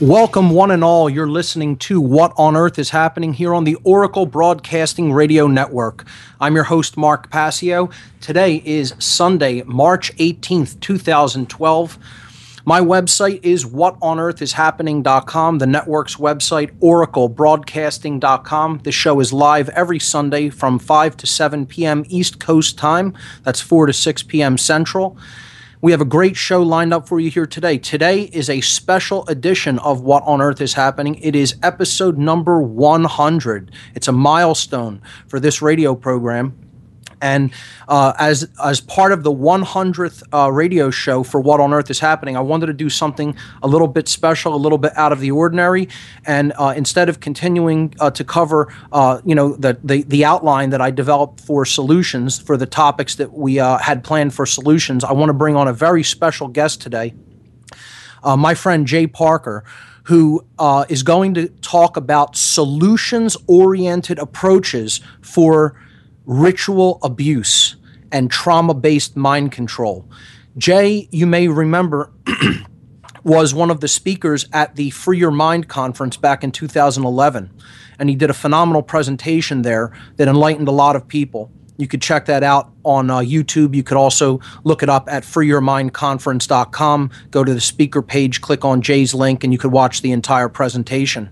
Welcome, one and all. You're listening to What on Earth is Happening here on the Oracle Broadcasting Radio Network. I'm your host, Mark Passio. Today is Sunday, March 18th, 2012. My website is whatonearthishappening.com. The network's website, oraclebroadcasting.com. The show is live every Sunday from 5 to 7 p.m. East Coast time. That's 4 to 6 p.m. Central. We have a great show lined up for you here today. Today is a special edition of What on Earth is Happening. It is episode number 100. It's a milestone for this radio program. And uh, as as part of the 100th uh, radio show for What on Earth is Happening, I wanted to do something a little bit special, a little bit out of the ordinary. And uh, instead of continuing uh, to cover, uh, you know, the, the the outline that I developed for solutions for the topics that we uh, had planned for solutions, I want to bring on a very special guest today, my friend Jay Parker who uh, is going to talk about solutions oriented approaches for ritual abuse and trauma based mind control. Jay, you may remember, was one of the speakers at the Free Your Mind conference back in 2011. And he did a phenomenal presentation there that enlightened a lot of people. You could check that out on uh, YouTube. You could also look it up at freeyourmindconference.com. Go to the speaker page, click on Jay's link, and you could watch the entire presentation.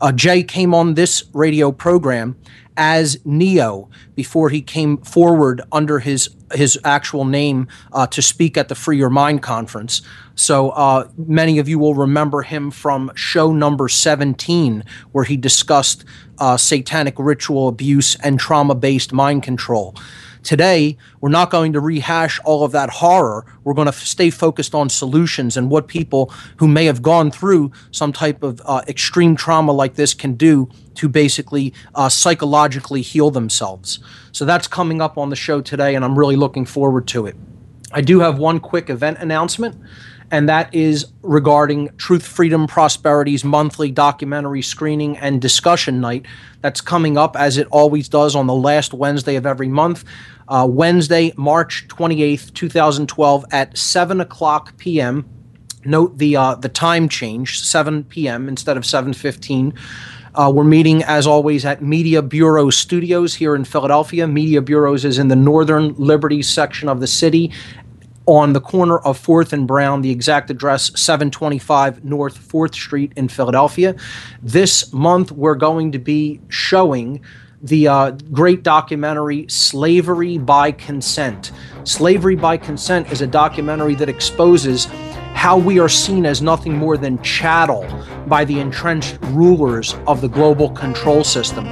Uh, Jay came on this radio program as Neo before he came forward under his his actual name uh, to speak at the Free Your Mind conference. So uh, many of you will remember him from show number 17, where he discussed uh, satanic ritual abuse and trauma based mind control. Today, we're not going to rehash all of that horror. We're going to f- stay focused on solutions and what people who may have gone through some type of uh, extreme trauma like this can do to basically uh, psychologically heal themselves. So that's coming up on the show today, and I'm really looking forward to it. I do have one quick event announcement and that is regarding Truth, Freedom, Prosperity's monthly documentary screening and discussion night that's coming up as it always does on the last Wednesday of every month. Uh, Wednesday, March 28th, 2012, at 7 o'clock p.m. Note the uh, the time change, 7 p.m. instead of 7:15. Uh, we're meeting, as always, at Media Bureau Studios here in Philadelphia. Media Bureaus is in the Northern Liberty section of the city, on the corner of 4th and Brown, the exact address 725 North 4th Street in Philadelphia. This month, we're going to be showing the uh, great documentary Slavery by Consent. Slavery by Consent is a documentary that exposes how we are seen as nothing more than chattel by the entrenched rulers of the global control system.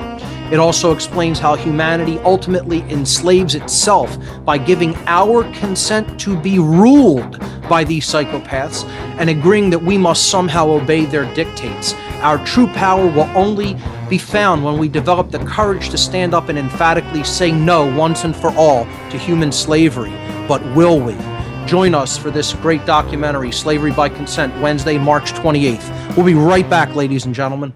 It also explains how humanity ultimately enslaves itself by giving our consent to be ruled by these psychopaths and agreeing that we must somehow obey their dictates. Our true power will only be found when we develop the courage to stand up and emphatically say no once and for all to human slavery. But will we? Join us for this great documentary, Slavery by Consent, Wednesday, March 28th. We'll be right back, ladies and gentlemen.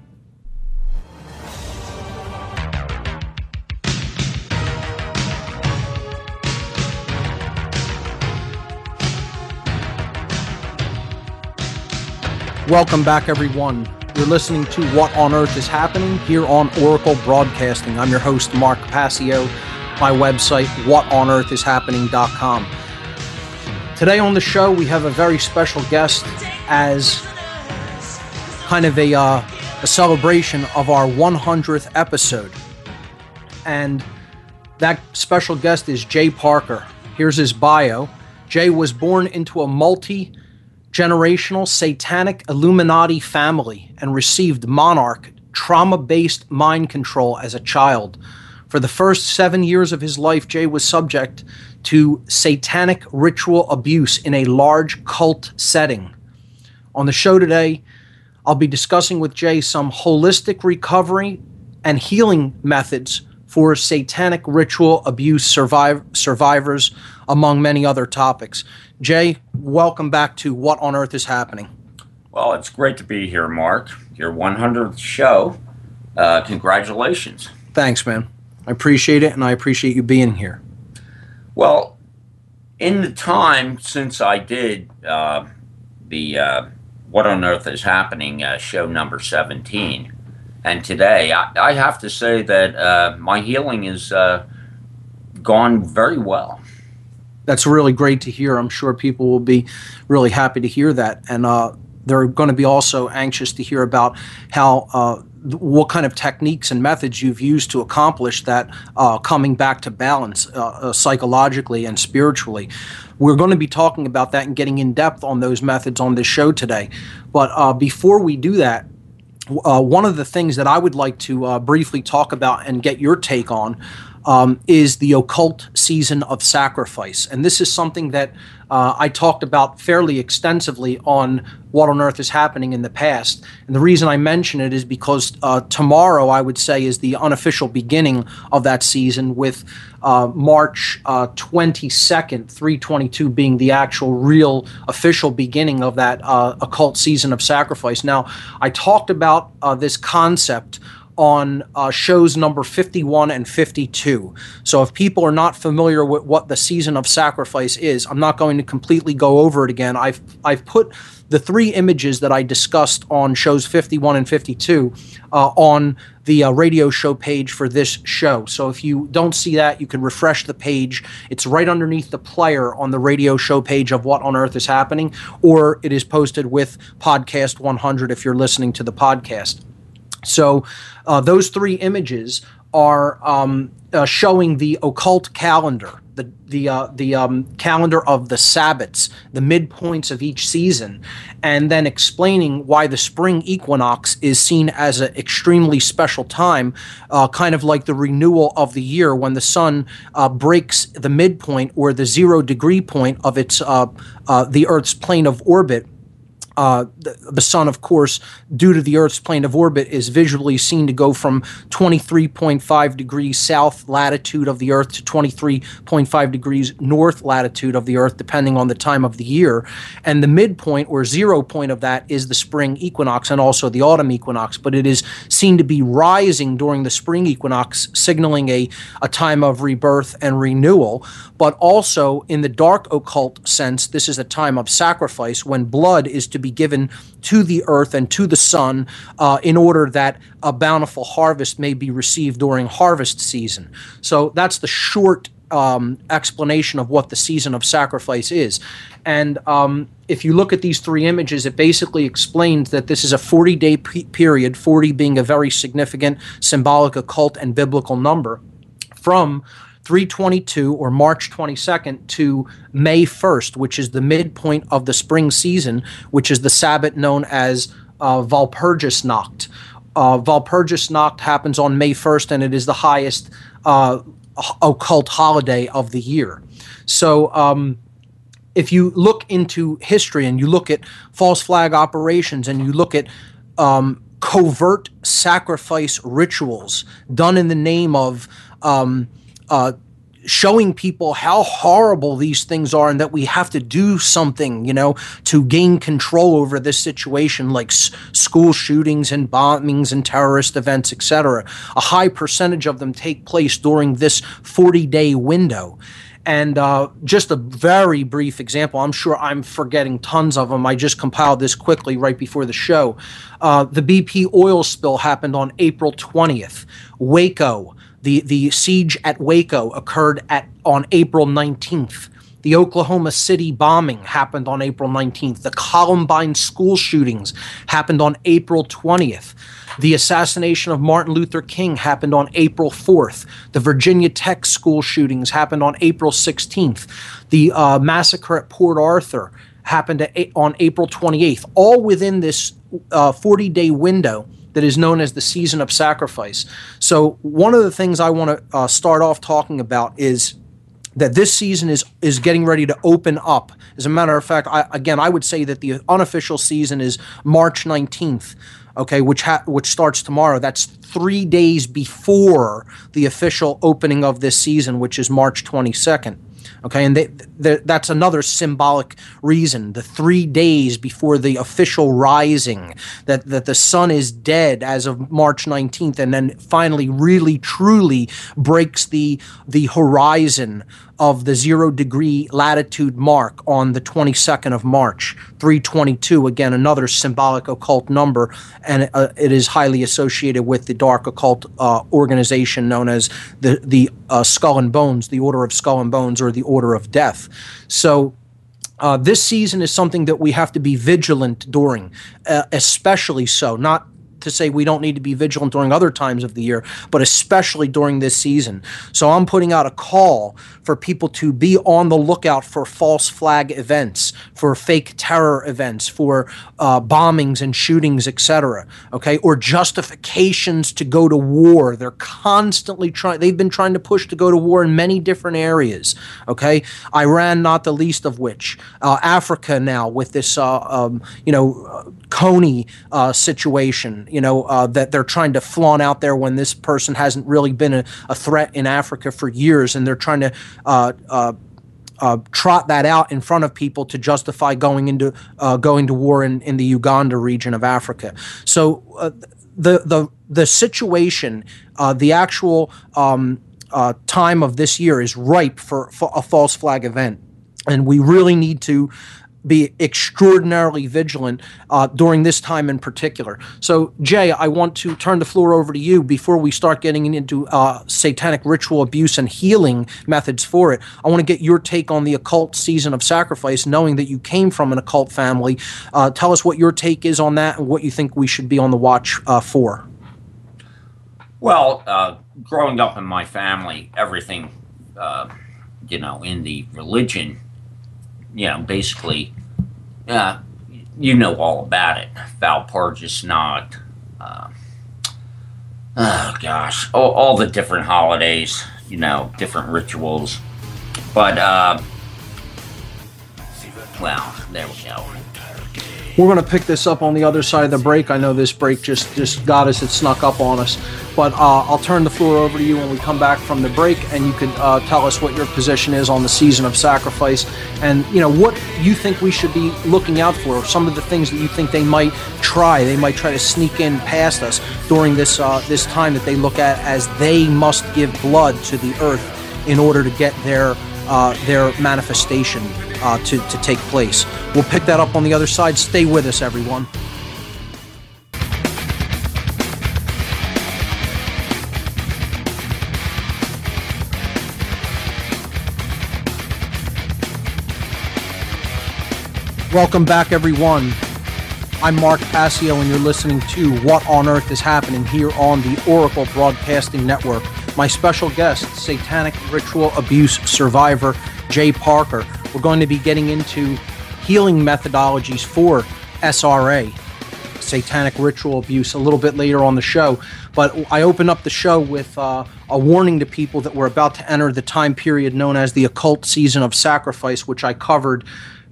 Welcome back, everyone. You're listening to What on Earth is Happening here on Oracle Broadcasting. I'm your host, Mark Passio. My website, whatonearthishappening.com. Today on the show, we have a very special guest as kind of a, uh, a celebration of our 100th episode. And that special guest is Jay Parker. Here's his bio. Jay was born into a multi generational satanic Illuminati family and received monarch trauma based mind control as a child. For the first seven years of his life, Jay was subject to satanic ritual abuse in a large cult setting. On the show today, I'll be discussing with Jay some holistic recovery and healing methods for satanic ritual abuse survive, survivors, among many other topics. Jay, welcome back to What on Earth is Happening. Well, it's great to be here, Mark. Your 100th show. Uh, congratulations. Thanks, man. I appreciate it, and I appreciate you being here. Well, in the time since I did uh, the uh, What on Earth is Happening uh, show number 17, and today, I, I have to say that uh, my healing has uh, gone very well. That's really great to hear. I'm sure people will be really happy to hear that. And uh, they're going to be also anxious to hear about how uh, what kind of techniques and methods you've used to accomplish that uh, coming back to balance uh, uh, psychologically and spiritually. We're going to be talking about that and getting in depth on those methods on this show today. But uh, before we do that, uh, one of the things that I would like to uh, briefly talk about and get your take on um, is the occult season of sacrifice. And this is something that uh, I talked about fairly extensively on What on Earth is Happening in the past. And the reason I mention it is because uh, tomorrow, I would say, is the unofficial beginning of that season, with uh, March 22nd, uh, 322 being the actual real official beginning of that uh, occult season of sacrifice. Now, I talked about uh, this concept on uh, shows number 51 and 52. So if people are not familiar with what the season of sacrifice is, I'm not going to completely go over it again. I've I've put the three images that I discussed on shows 51 and 52 uh, on the uh, radio show page for this show. So if you don't see that, you can refresh the page. It's right underneath the player on the radio show page of What on Earth is Happening, or it is posted with Podcast 100 if you're listening to the podcast. So uh, those three images are um, uh, showing the occult calendar, the the uh, the um, calendar of the Sabbats, the midpoints of each season, and then explaining why the spring equinox is seen as an extremely special time, uh, kind of like the renewal of the year when the sun uh, breaks the midpoint or the zero degree point of its uh, the Earth's plane of orbit uh, the, the, sun, of course, due to the Earth's plane of orbit, is visually seen to go from 23.5 degrees south latitude of the Earth to 23.5 degrees north latitude of the Earth, depending on the time of the year. And the midpoint or zero point of that is the spring equinox and also the autumn equinox. But it is seen to be rising during the spring equinox, signaling a, a time of rebirth and renewal. But also, in the dark occult sense, this is a time of sacrifice when blood is to be given to the earth and to the sun uh, in order that a bountiful harvest may be received during harvest season. So that's the short um, explanation of what the season of sacrifice is. And um, if you look at these three images, it basically explains that this is a 40 day period, 40 being a very significant symbolic occult and biblical number, from 322 or March 22nd to May 1st, which is the midpoint of the spring season, which is the Sabbath known as uh, Walpurgisnacht. Uh, Walpurgisnacht happens on May 1st, and it is the highest uh, occult holiday of the year. So, um, if you look into history and you look at false flag operations and you look at um, covert sacrifice rituals done in the name of um, uh, showing people how horrible these things are and that we have to do something, you know, to gain control over this situation, like s- school shootings and bombings and terrorist events, etc. A high percentage of them take place during this 40 day window. And uh, just a very brief example, I'm sure I'm forgetting tons of them. I just compiled this quickly right before the show. Uh, the BP oil spill happened on April 20th. Waco, the, the siege at Waco occurred at on April 19th. The Oklahoma City bombing happened on April 19th. The Columbine school shootings happened on April 20th. The assassination of Martin Luther King happened on April 4th. The Virginia Tech school shootings happened on April 16th. The uh, massacre at Port Arthur happened on April 28th, all within this 40 uh, day window that is known as the season of sacrifice. So, one of the things I want to uh, start off talking about is that this season is is getting ready to open up. As a matter of fact, I, again, I would say that the unofficial season is March 19th, okay, which ha- which starts tomorrow. That's three days before the official opening of this season, which is March 22nd. Okay, and they, they, that's another symbolic reason. The three days before the official rising, that, that the sun is dead as of March 19th, and then finally, really, truly breaks the, the horizon of the zero degree latitude mark on the 22nd of March. 322, again, another symbolic occult number, and uh, it is highly associated with the dark occult uh, organization known as the, the uh, Skull and Bones, the Order of Skull and Bones, or the Order of Death. So, uh, this season is something that we have to be vigilant during, uh, especially so. Not to say we don't need to be vigilant during other times of the year, but especially during this season. So I'm putting out a call for people to be on the lookout for false flag events, for fake terror events, for uh, bombings and shootings, etc. Okay, or justifications to go to war. They're constantly trying. They've been trying to push to go to war in many different areas. Okay, Iran, not the least of which. Uh, Africa now with this, uh, um, you know, uh, Kony uh, situation you know, uh, that they're trying to flaunt out there when this person hasn't really been a, a threat in Africa for years, and they're trying to. Uh, uh, uh, trot that out in front of people to justify going into uh, going to war in, in the Uganda region of Africa. So uh, the the the situation, uh, the actual um, uh, time of this year is ripe for, for, a false flag event, and we really need to be extraordinarily vigilant uh, during this time in particular. So, Jay, I want to turn the floor over to you before we start getting into uh, satanic ritual abuse and healing methods for it. I want to get your take on the occult season of sacrifice, knowing that you came from an occult family. Uh, tell us what your take is on that and what you think we should be on the watch uh, for. Well, uh, growing up in my family, everything, uh, you know, in the religion you know, basically, uh, you know all about it. Walpurgis Night. Uh, oh gosh, all, all the different holidays, you know, different rituals. But uh, well, there we go. We're going to pick this up on the other side of the break. I know this break just just got us; it snuck up on us. But uh, I'll turn the floor over to you when we come back from the break, and you can uh, tell us what your position is on the season of sacrifice, and you know what you think we should be looking out for. Some of the things that you think they might try, they might try to sneak in past us during this uh, this time that they look at as they must give blood to the earth in order to get their uh, their manifestation uh, to, to take place. We'll pick that up on the other side. Stay with us, everyone. Welcome back, everyone. I'm Mark Passio, and you're listening to What on Earth is Happening here on the Oracle Broadcasting Network. My special guest, Satanic Ritual Abuse survivor Jay Parker. We're going to be getting into healing methodologies for SRA, Satanic Ritual Abuse, a little bit later on the show. But I open up the show with uh, a warning to people that we're about to enter the time period known as the occult season of sacrifice, which I covered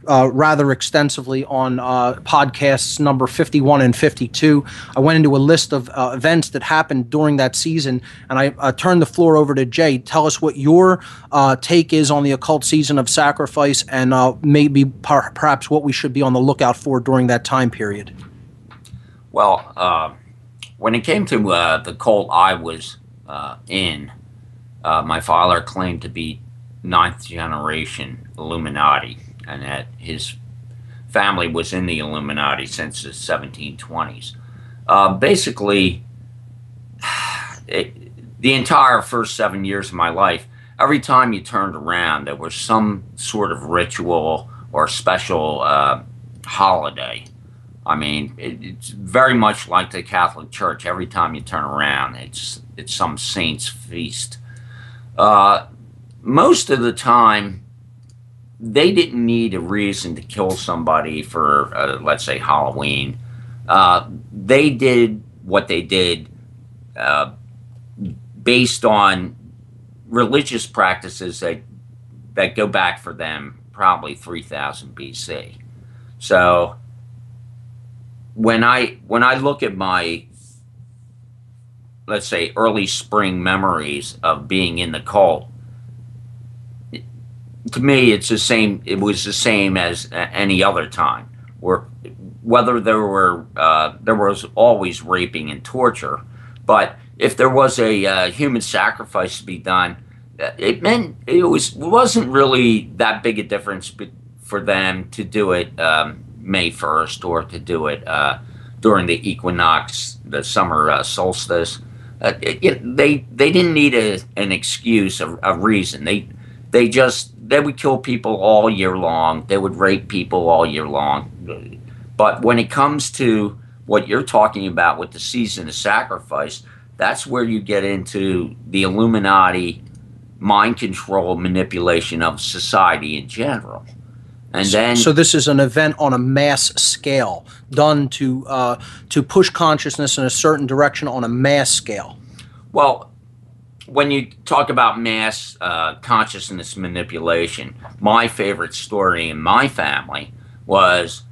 uh, rather extensively on uh, podcasts number 51 and 52. I went into a list of uh, events that happened during that season, and I uh, turned the floor over to Jay. Tell us what your uh, take is on the occult season of sacrifice, and maybe per- perhaps what we should be on the lookout for during that time period. Well, when it came to the cult I was in, my father claimed to be ninth generation Illuminati, and that his family was in the Illuminati since the 1720s. Uh, basically, it, the entire first seven years of my life, every time you turned around, there was some sort of ritual or special uh, holiday. I mean, it, it's very much like the Catholic Church. Every time you turn around, it's it's some saint's feast. Uh, most of the time, they didn't need a reason to kill somebody for, uh, let's say, Halloween. Uh, they did what they did uh, based on religious practices that that go back for them probably 3000 BC. So when I when I look at my let's say early spring memories of being in the cult to me, it's the same. It was the same as any other time. Where whether there were uh, there was always raping and torture, but if there was a uh, human sacrifice to be done, it meant it was wasn't really that big a difference for them to do it um, May first or to do it uh, during the equinox, the summer uh, solstice. Uh, it, it, they they didn't need a, an excuse, a, a reason. They they just they would kill people all year long. They would rape people all year long. But when it comes to what you're talking about with the season of sacrifice, that's where you get into the Illuminati mind control manipulation of society in general. And then, so this is an event on a mass scale, done to uh, to push consciousness in a certain direction on a mass scale. Well, when you talk about mass uh, consciousness manipulation, my favorite story in my family was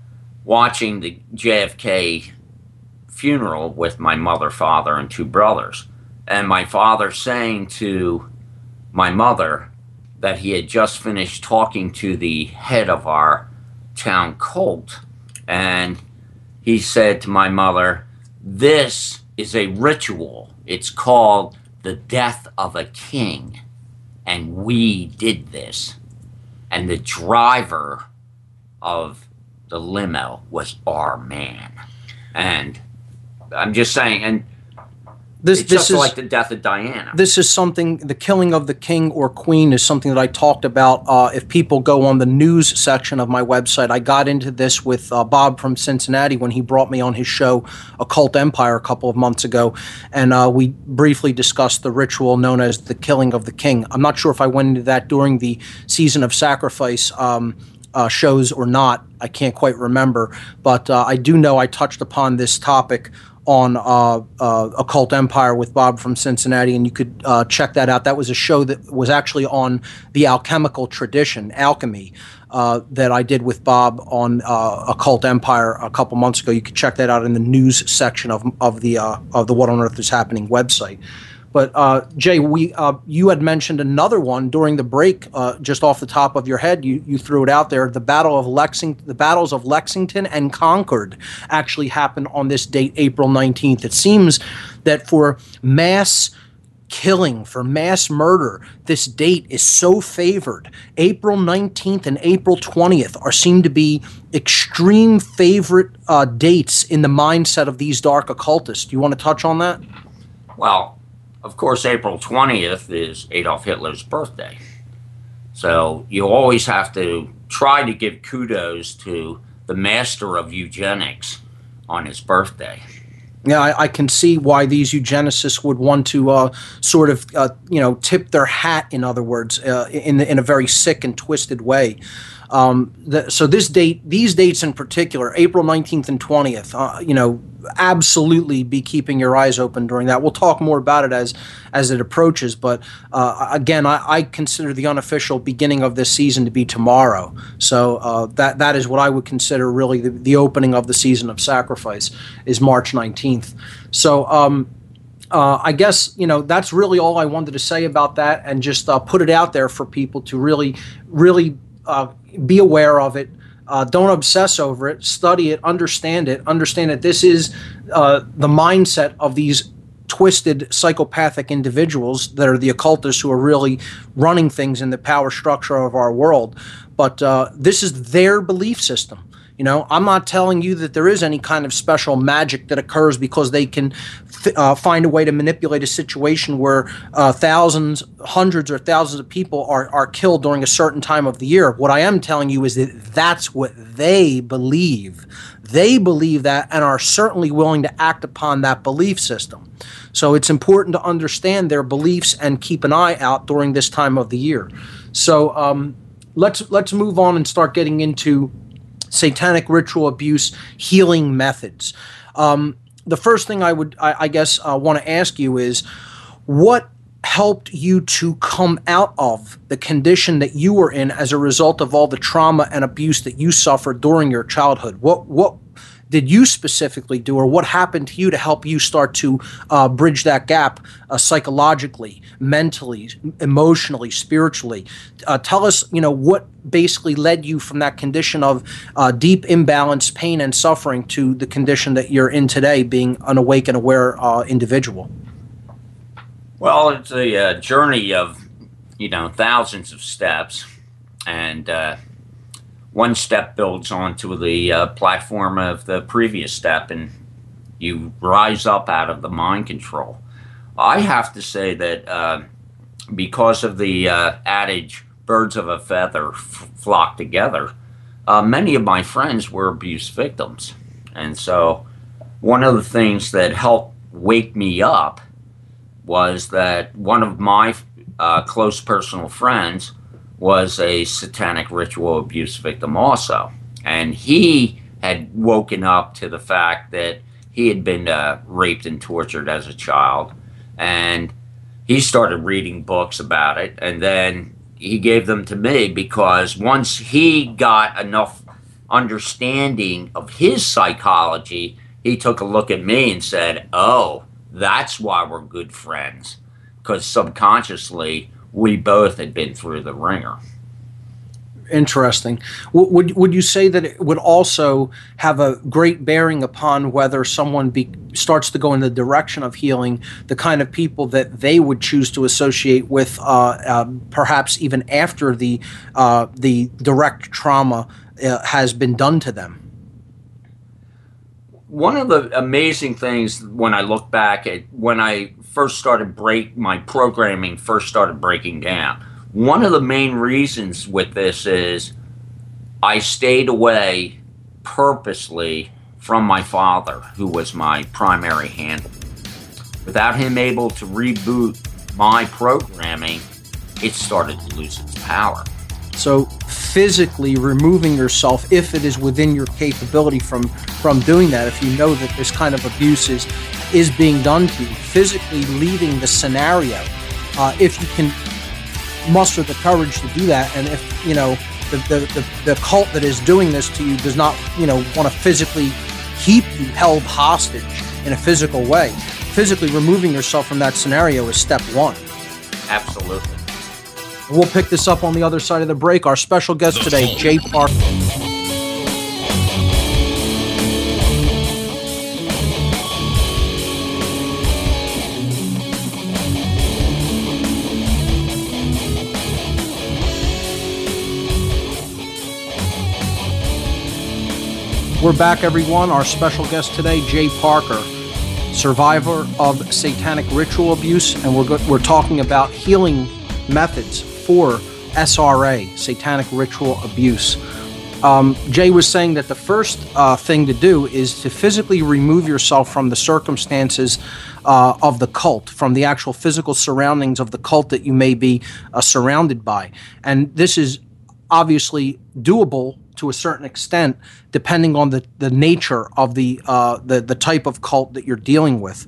watching the JFK funeral with my mother, father, and two brothers. And my father saying to my mother that he had just finished talking to the head of our town cult. And he said to my mother, This is a ritual. It's called the death of a king. And we did this. And the driver of the limo was our man. And I'm just saying, and this, it's this just is like the death of Diana. This is something. The killing of the king or queen is something that I talked about. Uh, if people go on the news section of my website, I got into this with uh, Bob from Cincinnati when he brought me on his show, Occult Empire, a couple of months ago, and uh, we briefly discussed the ritual known as the killing of the king. I'm not sure if I went into that during the season of sacrifice. Um, uh, shows or not. I can't quite remember, but uh, I do know I touched upon this topic on uh, uh, Occult Empire with Bob from Cincinnati, and you could uh, check that out. That was a show that was actually on the alchemical tradition, alchemy, uh, that I did with Bob on uh, Occult Empire a couple months ago. You could check that out in the news section of of the uh, of the What on Earth is Happening website. But uh, Jay, we uh, you had mentioned another one during the break, uh, just off the top of your head. You you threw it out there. The battle of Lexington, the battles of Lexington and Concord, actually happened on this date, April nineteenth. It seems that for mass killing, for mass murder, this date is so favored. April 19th and April 20th are seen to be extreme favorite uh, dates in the mindset of these dark occultists. Do you want to touch on that? Well, of course, April 20th is Adolf Hitler's birthday. So you always have to try to give kudos to the master of eugenics on his birthday. Yeah, I, I can see why these eugenicists would want to uh, sort of, uh, you know, tip their hat. In other words, uh, in in a very sick and twisted way. Um, the, so this date, these dates in particular, April 19th and 20th, uh, you know, absolutely be keeping your eyes open during that. We'll talk more about it as as it approaches. But uh, again, I, I, consider the unofficial beginning of this season to be tomorrow. So uh, that that is what I would consider really the, the opening of the season of sacrifice is March 19th. So. Um, uh, I guess you know that's really all I wanted to say about that, and just uh, put it out there for people to really, really uh, be aware of it. Uh, don't obsess over it. Study it. Understand it. Understand that this is uh, the mindset of these twisted psychopathic individuals that are the occultists who are really running things in the power structure of our world. But uh, this is their belief system. You know, I'm not telling you that there is any kind of special magic that occurs because they can uh, find a way to manipulate a situation where uh, thousands, hundreds, or thousands of people are, are killed during a certain time of the year. What I am telling you is that that's what they believe. They believe that and are certainly willing to act upon that belief system. So it's important to understand their beliefs and keep an eye out during this time of the year. So um, let's let's move on and start getting into satanic ritual abuse healing methods. Um, the first thing I would, I, I guess, uh, want to ask you is what helped you to come out of the condition that you were in as a result of all the trauma and abuse that you suffered during your childhood? What, what did you specifically do, or what happened to you to help you start to uh, bridge that gap uh, psychologically, mentally, emotionally, spiritually? Uh, tell us, you know, what basically led you from that condition of uh, deep imbalance, pain, and suffering to the condition that you're in today, being an awake and aware uh, individual. Well, it's a uh, journey of, you know, thousands of steps, and one step builds onto the uh, platform of the previous step and you rise up out of the mind control. I have to say that uh, because of the uh, adage, birds of a feather f- flock together, uh, many of my friends were abuse victims. And so one of the things that helped wake me up was that one of my uh, close personal friends was a satanic ritual abuse victim also. And he had woken up to the fact that he had been uh, raped and tortured as a child. And he started reading books about it. And then he gave them to me because once he got enough understanding of his psychology, he took a look at me and said, Oh, that's why we're good friends. Because subconsciously, we both had been through the ringer. Interesting. Would would you say that it would also have a great bearing upon whether someone be, starts to go in the direction of healing, the kind of people that they would choose to associate with, uh, uh, perhaps even after the uh, the direct trauma uh, has been done to them? One of the amazing things when I look back at when I first started break my programming first started breaking down. One of the main reasons with this is I stayed away purposely from my father, who was my primary handler. Without him able to reboot my programming, it started to lose its power. So physically removing yourself, if it is within your capability from from doing that, if you know that this kind of abuse is is being done to you, physically leaving the scenario, uh, if you can muster the courage to do that, and if you know the, the, the, the cult that is doing this to you does not you know want to physically keep you held hostage in a physical way, physically removing yourself from that scenario is step one. Absolutely. We'll pick this up on the other side of the break. Our special guest today, Jay Park. We're back, everyone. Our special guest today, Jay Parker, survivor of satanic ritual abuse, and we're, go- we're talking about healing methods for SRA, satanic ritual abuse. Um, Jay was saying that the first uh, thing to do is to physically remove yourself from the circumstances uh, of the cult, from the actual physical surroundings of the cult that you may be uh, surrounded by. And this is obviously doable to a certain extent, depending on the, the nature of the, uh, the, the type of cult that you're dealing with.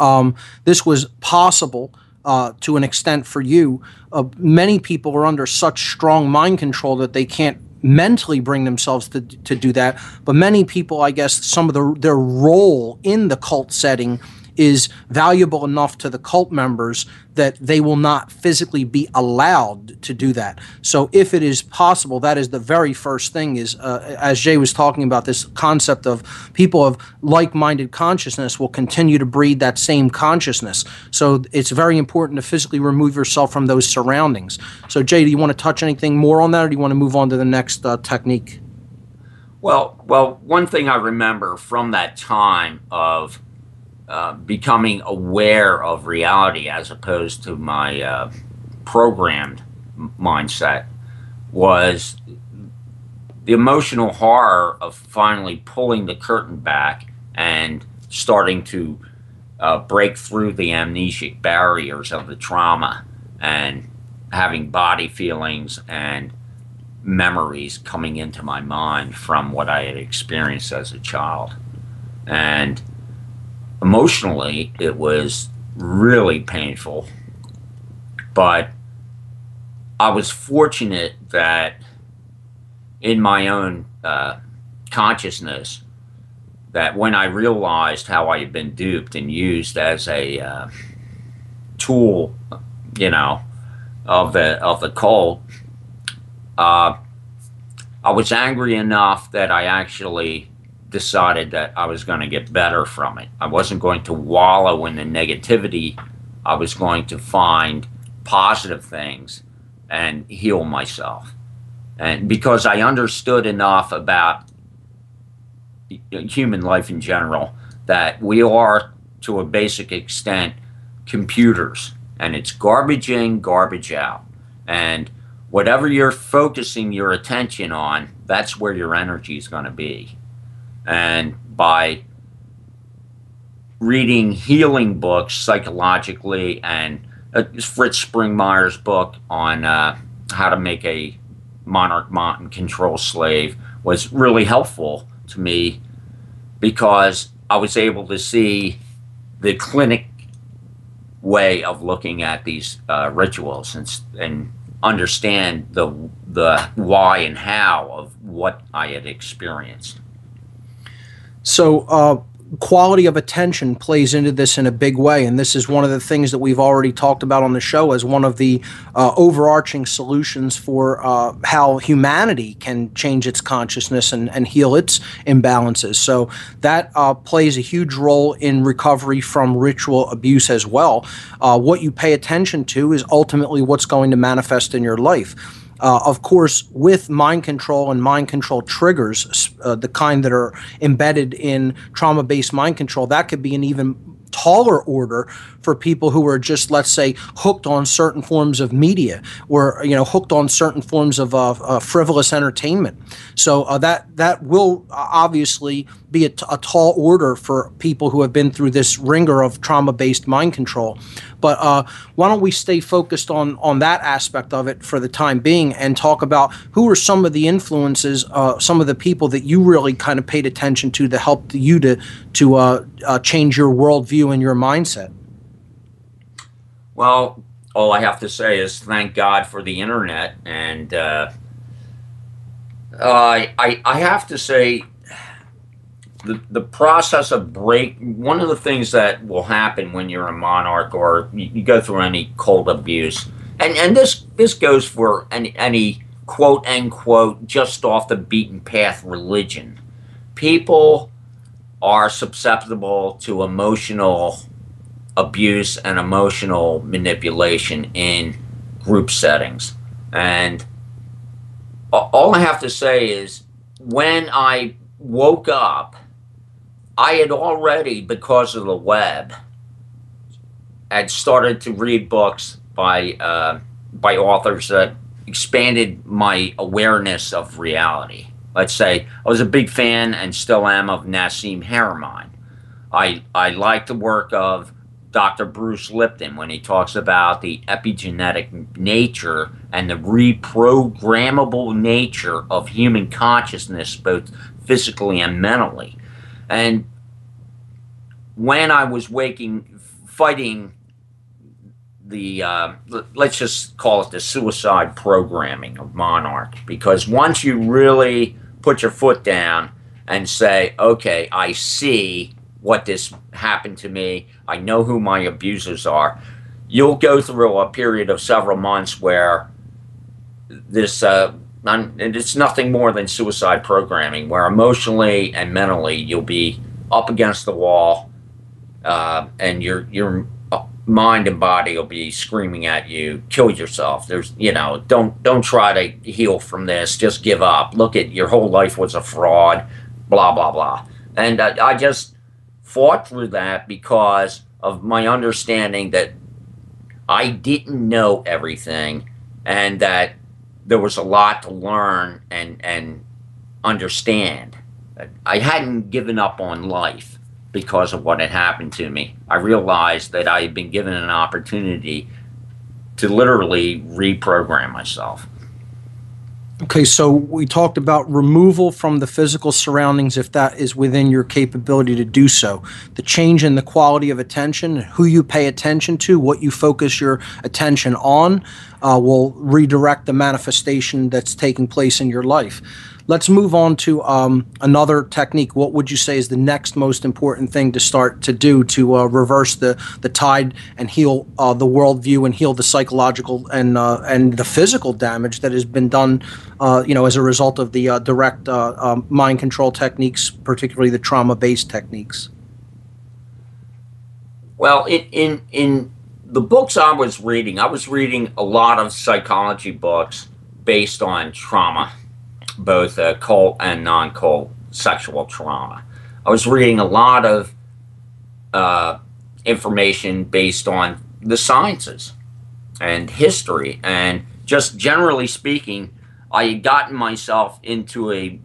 Um, this was possible uh, to an extent for you. Uh, many people are under such strong mind control that they can't mentally bring themselves to, to do that. But many people, I guess, some of the, their role in the cult setting is valuable enough to the cult members that they will not physically be allowed to do that. So if it is possible, that is the very first thing is uh, as Jay was talking about this concept of people of like-minded consciousness will continue to breed that same consciousness. So it's very important to physically remove yourself from those surroundings. So Jay, do you want to touch anything more on that or do you want to move on to the next uh, technique? Well, well, one thing I remember from that time of uh, becoming aware of reality as opposed to my uh, programmed mindset was the emotional horror of finally pulling the curtain back and starting to uh, break through the amnesic barriers of the trauma and having body feelings and memories coming into my mind from what I had experienced as a child. And emotionally, it was really painful. But I was fortunate that in my own uh, consciousness, that when I realized how I had been duped and used as a uh, tool, you know, of the of the cult, uh, I was angry enough that I actually decided that I was going to get better from it. I wasn't going to wallow in the negativity. I was going to find positive things and heal myself. And because I understood enough about human life in general, that we are, to a basic extent, computers. And it's garbage in, garbage out. And whatever you're focusing your attention on, that's where your energy is going to be. And by reading healing books psychologically and uh, Fritz Springmeier's book on uh, how to make a monarch mountain control slave was really helpful to me because I was able to see the clinic way of looking at these uh, rituals and, and understand the the why and how of what I had experienced. So, uh, quality of attention plays into this in a big way. And this is one of the things that we've already talked about on the show as one of the uh, overarching solutions for uh, how humanity can change its consciousness and, and heal its imbalances. So that uh, plays a huge role in recovery from ritual abuse as well. Uh, what you pay attention to is ultimately what's going to manifest in your life. Uh, of course, with mind control and mind control triggers, uh, the kind that are embedded in trauma based mind control, that could be an even taller order for people who are just let's say hooked on certain forms of media or you know hooked on certain forms of uh, uh, frivolous entertainment. So uh, that that will obviously be a, t- a tall order for people who have been through this ringer of trauma-based mind control but uh, why don't we stay focused on on that aspect of it for the time being and talk about who are some of the influences, uh, some of the people that you really kind of paid attention to that helped you to to uh, uh change your worldview and your mindset. Well, all I have to say is thank God for the internet, and uh, I I have to say the, the process of break one of the things that will happen when you're a monarch or you, you go through any cult abuse and and this this goes for any any quote unquote just off the beaten path religion. People are susceptible to emotional abuse and emotional manipulation in group settings. And all i have to say is when i woke up I had already, because of the web, had started to read books by uh, by authors that expanded my awareness of reality. Let's say I was a big fan and still am of Nassim Haramein. I I like the work of Dr. Bruce Lipton when he talks about the epigenetic nature and the reprogrammable nature of human consciousness, both physically and mentally. And when I was waking, fighting the, uh, let's just call it the suicide programming of Monarch, because once you really put your foot down and say, okay, I see what this happened to me. I know who my abusers are. You'll go through a period of several months where this, uh, and it's nothing more than suicide programming, where emotionally and mentally you'll be up against the wall, uh, and your your mind and body will be screaming at you, "Kill yourself." There's, you know, don't don't try to heal from this. Just give up. Look at your whole life was a fraud. Blah blah blah. And uh, I just fought through that because of my understanding that I didn't know everything and that there was a lot to learn and and understand. I hadn't given up on life because of what had happened to me. I realized that I had been given an opportunity to literally reprogram myself. Okay, so we talked about removal from the physical surroundings if that is within your capability to do so. The change in the quality of attention, who you pay attention to, what you focus your attention on, uh, will redirect the manifestation that's taking place in your life. Let's move on to um, another technique. What would you say is the next most important thing to start to do to uh, reverse the, the tide and heal uh, the worldview and heal the psychological and uh, and the physical damage that has been done, uh, you know, as a result of the uh, direct uh, um, mind control techniques, particularly the trauma-based techniques? Well, in in in the books I was reading, I was reading a lot of psychology books based on trauma both uh, cult and non cult sexual trauma. I was reading a lot of uh, information based on the sciences and history, and just generally speaking, I had gotten myself into a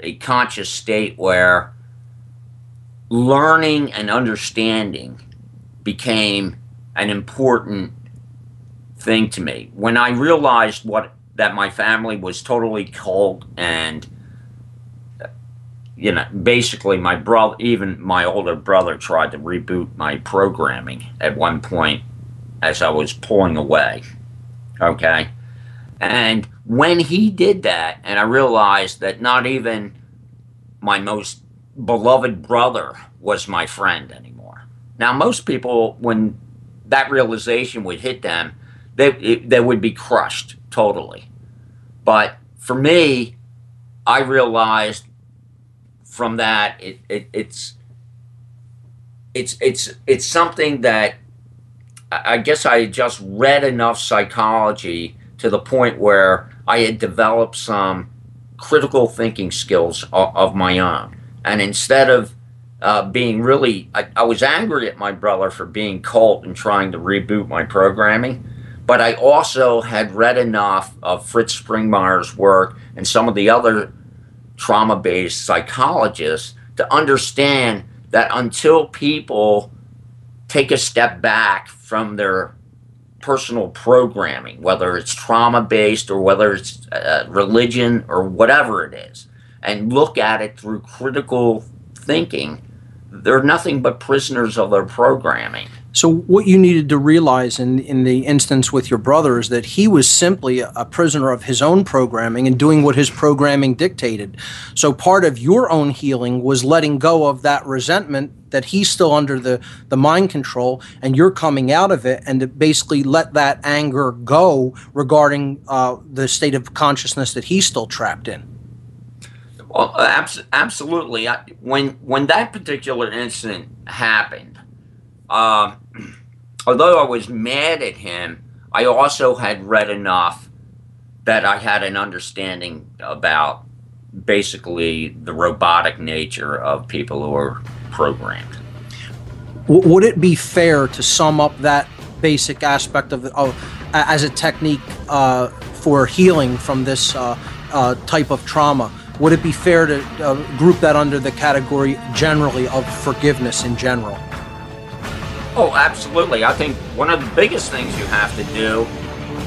a conscious state where learning and understanding became an important thing to me. When I realized what that my family was totally cold and you know basically my brother even my older brother tried to reboot my programming at one point as i was pulling away okay? And when he did that and i realized that not even my most beloved brother was my friend anymore. Now most people when that realization would hit them they, it, they would be crushed totally. But for me, I realized from that it, it, it's it's it's it's something that I guess I just read enough psychology to the point where I had developed some critical thinking skills of, of my own. And instead of uh, being really, I, I was angry at my brother for being cult and trying to reboot my programming. But I also had read enough of Fritz Springmeier's work and some of the other trauma based psychologists to understand that until people take a step back from their personal programming, whether it's trauma based or whether it's uh, religion or whatever it is, and look at it through critical thinking, they're nothing but prisoners of their programming. So what you needed to realize in in the instance with your brother is that he was simply a prisoner of his own programming and doing what his programming dictated. So part of your own healing was letting go of that resentment that he's still under the the mind control and you're coming out of it and to basically let that anger go regarding uh, the state of consciousness that he's still trapped in. Well, abs- absolutely. I, when when that particular incident happened, uh, although I was mad at him, I also had read enough that I had an understanding about basically the robotic nature of people who are programmed. W- would it be fair to sum up that basic aspect of, of as a technique uh, for healing from this uh, uh, type of trauma? Would it be fair to uh, group that under the category generally of forgiveness in general? Oh, absolutely. I think one of the biggest things you have to do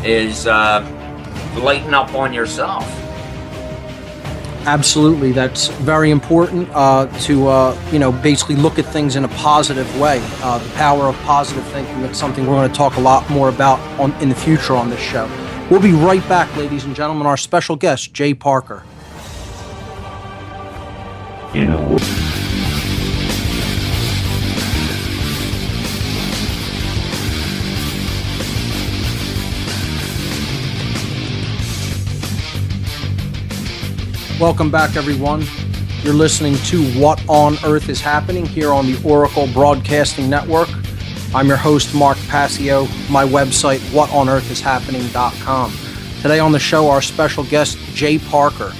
is uh, lighten up on yourself. Absolutely, that's very important uh, to uh, you know basically look at things in a positive way. Uh, the power of positive thinking. That's something we're going to talk a lot more about on, in the future on this show. We'll be right back, ladies and gentlemen. Our special guest, Jay Parker. You know. Welcome back, everyone. You're listening to What on Earth is Happening here on the Oracle Broadcasting Network. I'm your host, Mark Passio. My website, whatonearthishappening.com. Today on the show, our special guest, Jay Parker,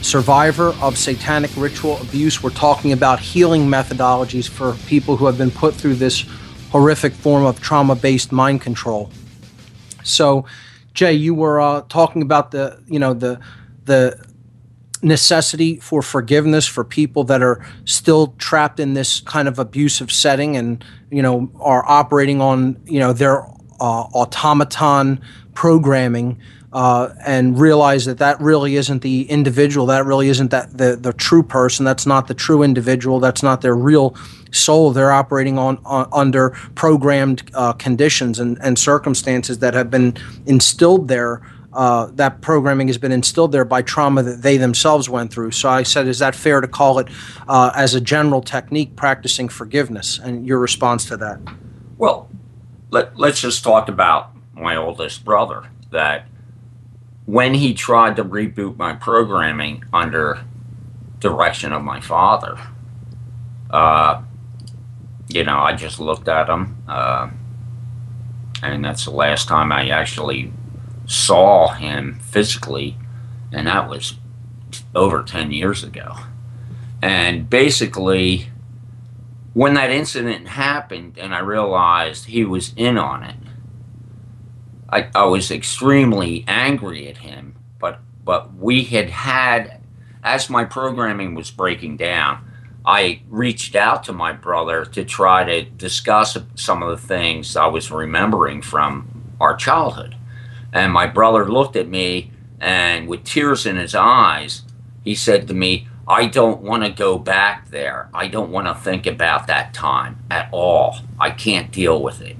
survivor of satanic ritual abuse. We're talking about healing methodologies for people who have been put through this horrific form of trauma based mind control. So, Jay, you were uh, talking about the, you know, the, the necessity for forgiveness for people that are still trapped in this kind of abusive setting and you know are operating on you know their uh, automaton programming uh, and realize that that really isn't the individual that really isn't that the, the true person that's not the true individual that's not their real soul. They're operating on, on under programmed uh, conditions and, and circumstances that have been instilled there uh, that programming has been instilled there by trauma that they themselves went through. So I said, is that fair to call it uh, as a general technique practicing forgiveness? And your response to that? Well, let, let's just talk about my oldest brother. That when he tried to reboot my programming under direction of my father, uh, you know, I just looked at him, uh, and that's the last time I actually saw him physically, and that was over 10 years ago. And basically, when that incident happened and I realized he was in on it, I, I was extremely angry at him. But, but we had had, as my programming was breaking down, I reached out to my brother to try to discuss some of the things I was remembering from our childhood. And my brother looked at me and with tears in his eyes, he said to me, I don't want to go back there. I don't want to think about that time at all. I can't deal with it.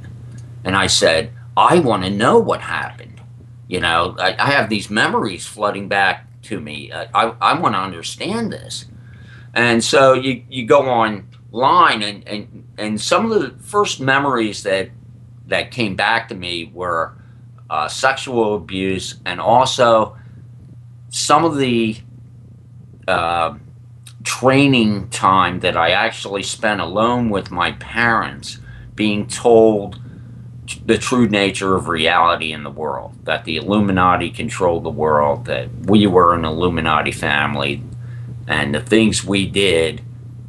And I said, I want to know what happened. You know, I, I have these memories flooding back to me. Uh, I, I want to understand this. And so you, you go online, and, and, and some of the first memories that, that came back to me were uh, sexual abuse, and also some of the uh, training time that I actually spent alone with my parents, being told the true nature of reality in the world that the Illuminati controlled the world, that we were an Illuminati family, and the things we did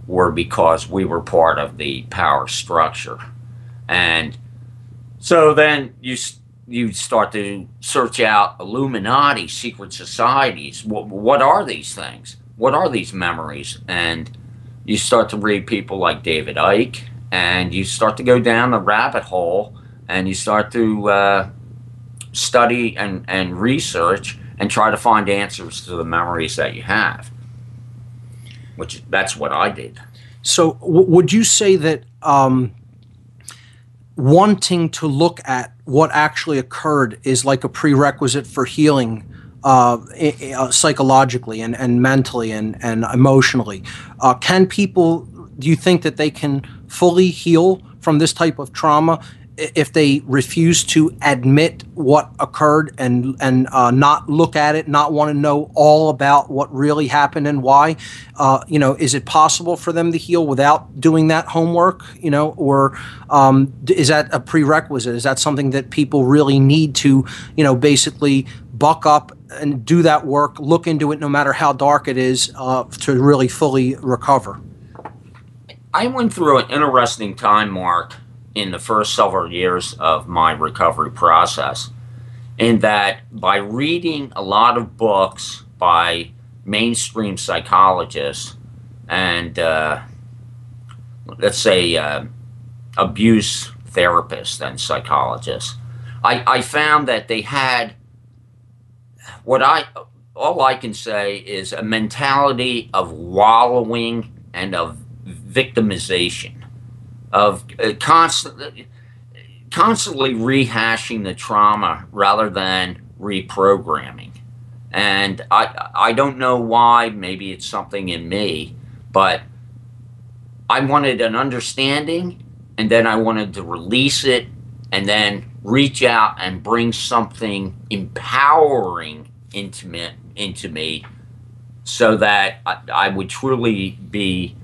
were because we were part of the power structure. And so then you you start to search out Illuminati secret societies. What, what are these things? What are these memories? And you start to read people like David Icke, and you start to go down the rabbit hole, and you start to uh, study and, and research and try to find answers to the memories that you have. Which that's what I did. So, w- would you say that um, wanting to look at what actually occurred is like a prerequisite for healing uh, uh, psychologically and, and mentally and, and emotionally. Uh, can people, do you think that they can fully heal from this type of trauma if they refuse to admit what occurred and and uh, not look at it, not want to know all about what really happened and why, uh, you know, is it possible for them to heal without doing that homework? You know, or um, is that a prerequisite? Is that something that people really need to, you know, basically buck up and do that work, look into it, no matter how dark it is, uh, to really fully recover? I went through an interesting time, Mark in the first several years of my recovery process. In that, by reading a lot of books by mainstream psychologists and, uh, let's say, uh, abuse therapists and psychologists, I, I found that they had what I all I can say is a mentality of wallowing and of victimization of uh, constantly constantly rehashing the trauma rather than reprogramming. And I I don't know why, maybe it's something in me, but I wanted an understanding and then I wanted to release it and then reach out and bring something empowering into me, into me so that I, I would truly be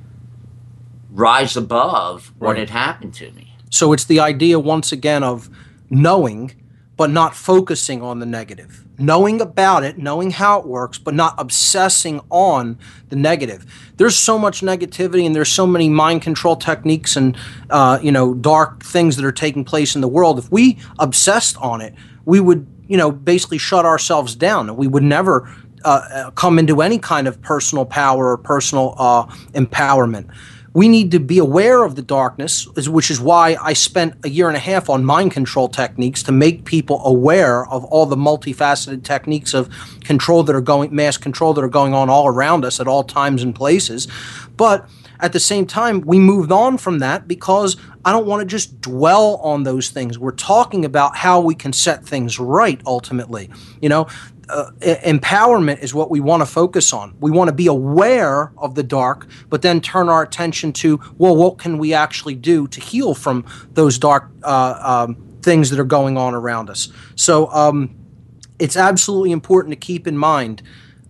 rise above what had happened to me. So it's the idea once again of knowing, but not focusing on the negative. Knowing about it, knowing how it works, but not obsessing on the negative. There's so much negativity, and there's so many mind control techniques and uh, you know dark things that are taking place in the world. If we obsessed on it, we would you know basically shut ourselves down, and we would never uh, uh, come into any kind of personal power or personal uh, empowerment we need to be aware of the darkness, which is why I spent a year and a half on mind control techniques to make people aware of all the multifaceted techniques of control that are going, mass control that are going on all around us at all times and places. But at the same time, we moved on from that because I don't want to just dwell on those things. We're talking about how we can set things right ultimately. You know, uh, empowerment is what we want to focus on. We want to be aware of the dark, but then turn our attention to, well, what can we actually do to heal from those dark uh, um, things that are going on around us? So um, it's absolutely important to keep in mind.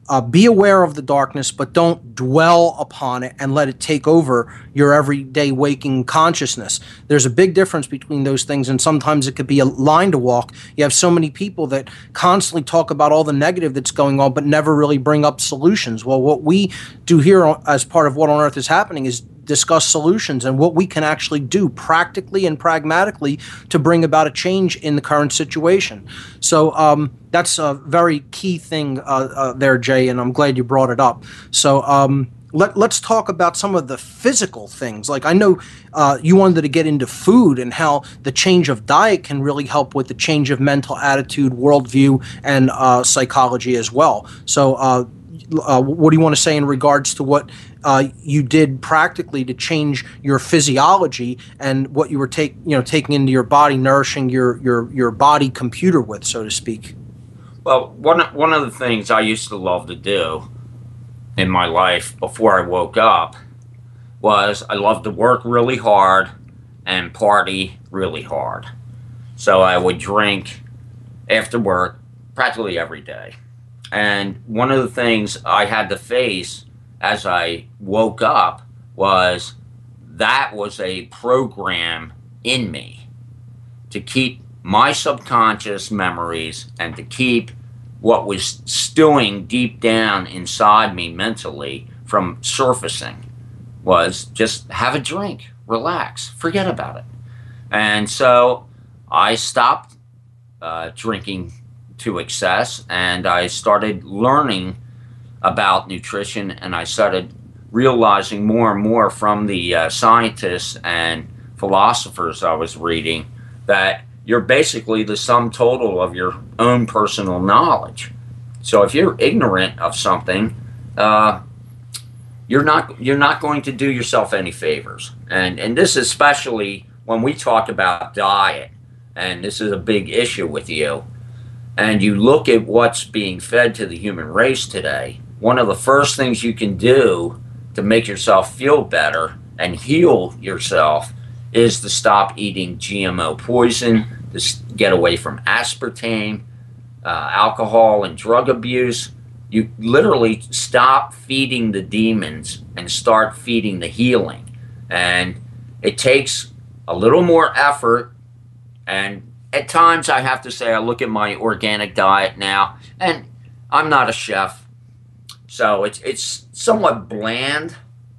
Uh, be aware of the darkness, but don't dwell upon it and let it take over your everyday waking consciousness. There's a big difference between those things, and sometimes it could be a line to walk. You have so many people that constantly talk about all the negative that's going on, but never really bring up solutions. Well, what we do here as part of What on Earth is Happening is discuss solutions and what we can actually do practically and pragmatically to bring about a change in the current situation. So um, that's a very key thing uh, uh, there, Jay, and I'm glad you brought it up. So um, let, let's talk about some of the physical things. Like I know uh, you wanted to get into food and how the change of diet can really help with the change of mental attitude, worldview, and uh, psychology as well. So uh, uh, what do you want to say in regards to what uh, you did practically to change your physiology and what you were take you know taking into your body, nourishing your your your body computer with, so to speak? Well, one one of the things I used to love to do in my life before I woke up was I loved to work really hard and party really hard. So I would drink after work practically every day. And one of the things I had to face as I woke up was that was a program in me to keep my subconscious memories and to keep what was stewing deep down inside me mentally from surfacing was just have a drink, relax, forget about it. And so I stopped uh, drinking to excess and I started learning about nutrition and I started realizing more and more from the uh, scientists and philosophers I was reading that you're basically the sum total of your own personal knowledge. So if you're ignorant of something, uh, you're not you're not going to do yourself any favors. And and this especially when we talk about diet, and this is a big issue with you. And you look at what's being fed to the human race today. One of the first things you can do to make yourself feel better and heal yourself is to stop eating GMO poison, to get away from aspartame, uh, alcohol, and drug abuse. You literally stop feeding the demons and start feeding the healing. And it takes a little more effort. And at times, I have to say, I look at my organic diet now, and I'm not a chef. So it's, it's somewhat bland,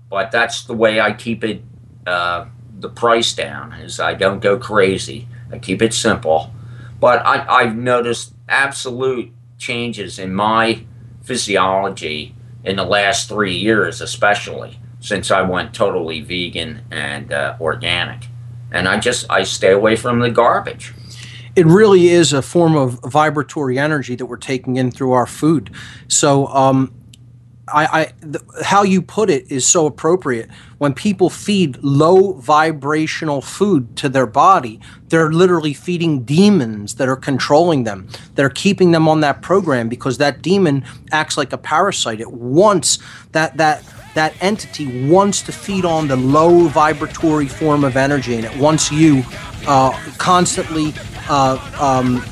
but that's the way I keep it uh, the price down is I don't go crazy. I keep it simple. But I, I've noticed absolute changes in my physiology in the last three years, especially since I went totally vegan and uh, organic. And I just I stay away from the garbage. it really is a form of vibratory energy that we're taking in through our food. So, um, I, I how you put it is so appropriate. When people feed low vibrational food to their body, they're literally feeding demons that are controlling them, that are keeping them on that program because that demon acts like a parasite. It wants that that that entity wants to feed on the low vibratory form of energy, and it wants you uh, constantly uh, um,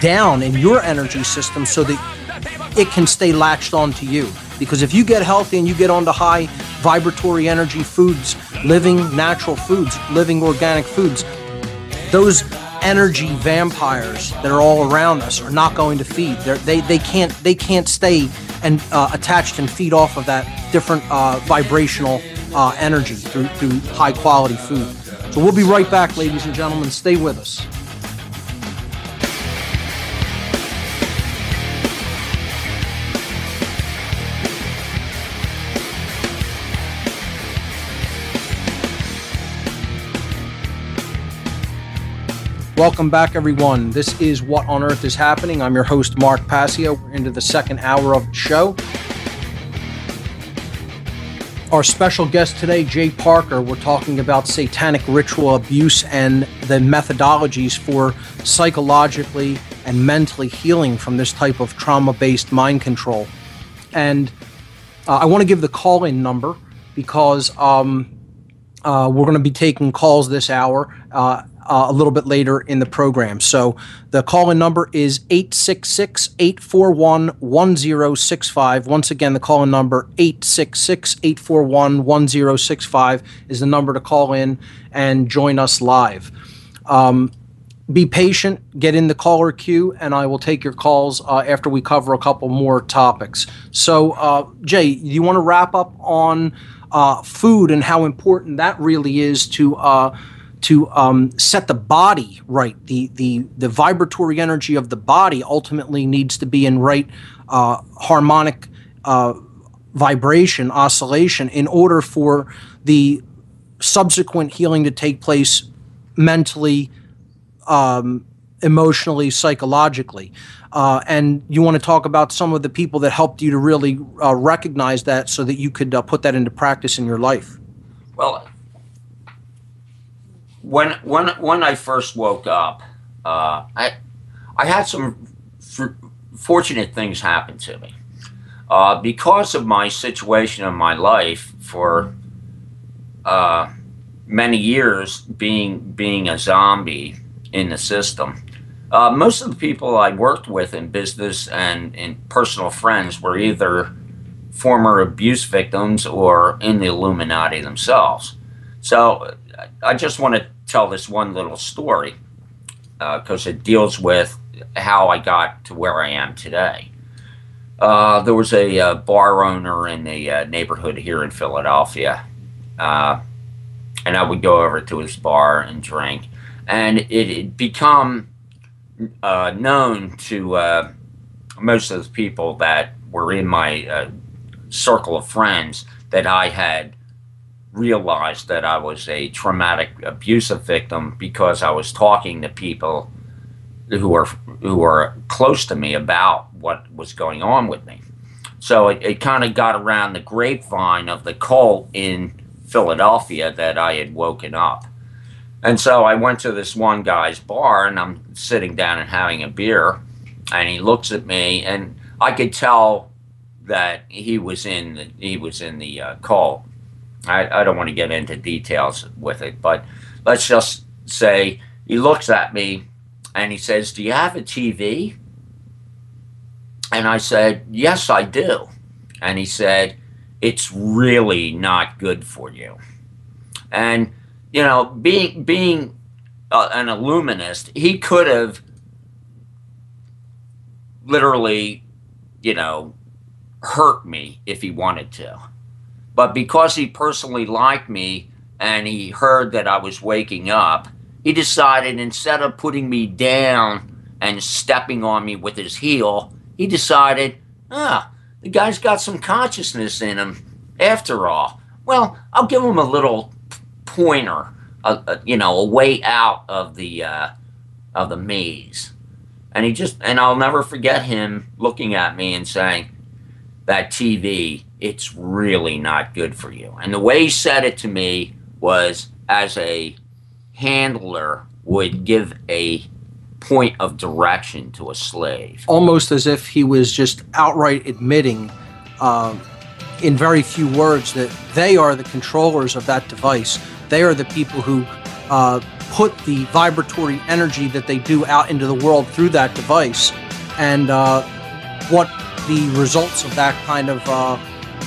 down in your energy system so that it can stay latched onto you. Because if you get healthy and you get onto high vibratory energy foods, living natural foods, living organic foods, those energy vampires that are all around us are not going to feed. They're, they they can't they can't stay and uh, attached and feed off of that different uh, vibrational uh, energy through through high quality food. So we'll be right back, ladies and gentlemen. Stay with us. Welcome back, everyone. This is What on Earth is Happening. I'm your host, Mark Passio. We're into the second hour of the show. Our special guest today, Jay Parker, we're talking about satanic ritual abuse and the methodologies for psychologically and mentally healing from this type of trauma based mind control. And uh, I want to give the call in number because um, uh, we're going to be taking calls this hour. Uh, uh, a little bit later in the program. So the call in number is 866 841 1065. Once again, the call in number 866 841 1065 is the number to call in and join us live. Um, be patient, get in the caller queue, and I will take your calls uh, after we cover a couple more topics. So, uh, Jay, you want to wrap up on uh, food and how important that really is to uh, to um, set the body right. The, the, the vibratory energy of the body ultimately needs to be in right uh, harmonic uh, vibration, oscillation, in order for the subsequent healing to take place mentally, um, emotionally, psychologically. Uh, and you want to talk about some of the people that helped you to really uh, recognize that so that you could uh, put that into practice in your life. Well, when when when I first woke up, uh, I I had some fortunate things happen to me uh, because of my situation in my life for uh, many years being being a zombie in the system. Uh, most of the people I worked with in business and in personal friends were either former abuse victims or in the Illuminati themselves. So I just want to tell this one little story because uh, it deals with how I got to where I am today. Uh, there was a, uh, bar owner in the uh, neighborhood here in Philadelphia, uh, and I would go over to his bar and drink, and it had become uh, known to most of the people that were in my circle of friends that I had realized that I was a traumatic abusive victim because I was talking to people who were who were close to me about what was going on with me. So it, it kind of got around the grapevine of the cult in Philadelphia that I had woken up. And so I went to this one guy's bar and I'm sitting down and having a beer and he looks at me and I could tell that he was in the, he was in the uh, cult I, I don't want to get into details with it, but let's just say he looks at me and he says, Do you have a TV? And I said, Yes, I do. And he said, It's really not good for you. And, you know, being, being uh, an illuminist, he could have literally, you know, hurt me if he wanted to. But because he personally liked me and he heard that I was waking up, he decided instead of putting me down and stepping on me with his heel, he decided, ah, the guy's got some consciousness in him after all. Well, I'll give him a little pointer, a, a, you know, a way out of the uh, of the maze. And he just, and I'll never forget him looking at me and saying, "That TV it's really not good for you. And the way he said it to me was as a handler would give a point of direction to a slave. Almost as if he was just outright admitting, uh, in very few words, that they are the controllers of that device. They are the people who uh, put the vibratory energy that they do out into the world through that device. And uh, what the results of that kind of uh,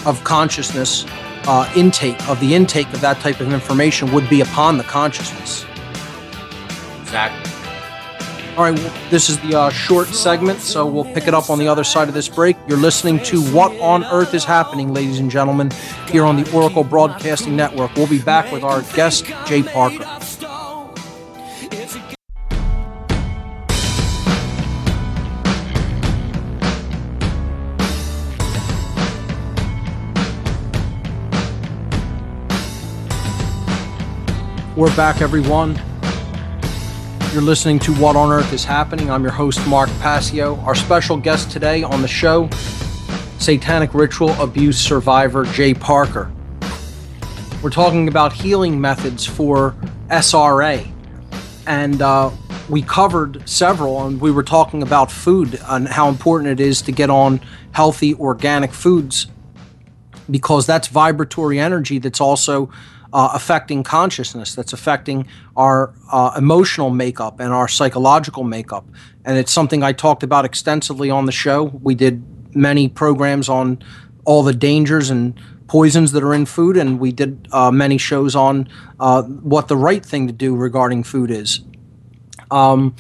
of consciousness uh, intake, of the intake of that type of information, would be upon the consciousness. Exactly. All right, well, this is the uh, short segment, so we'll pick it up on the other side of this break. You're listening to What on Earth is Happening, ladies and gentlemen, here on the Oracle Broadcasting Network. We'll be back with our guest, Jay Parker. We're back, everyone. You're listening to What on Earth is Happening. I'm your host, Mark Passio. Our special guest today on the show, satanic ritual abuse survivor Jay Parker. We're talking about healing methods for SRA. And uh, we covered several, and we were talking about food and how important it is to get on healthy organic foods because that's vibratory energy that's also uh, affecting consciousness, that's affecting our uh, emotional makeup and our psychological makeup. And it's something I talked about extensively on the show. We did many programs on all the dangers and poisons that are in food, and we did uh, many shows on uh, what the right thing to do regarding food is. Um,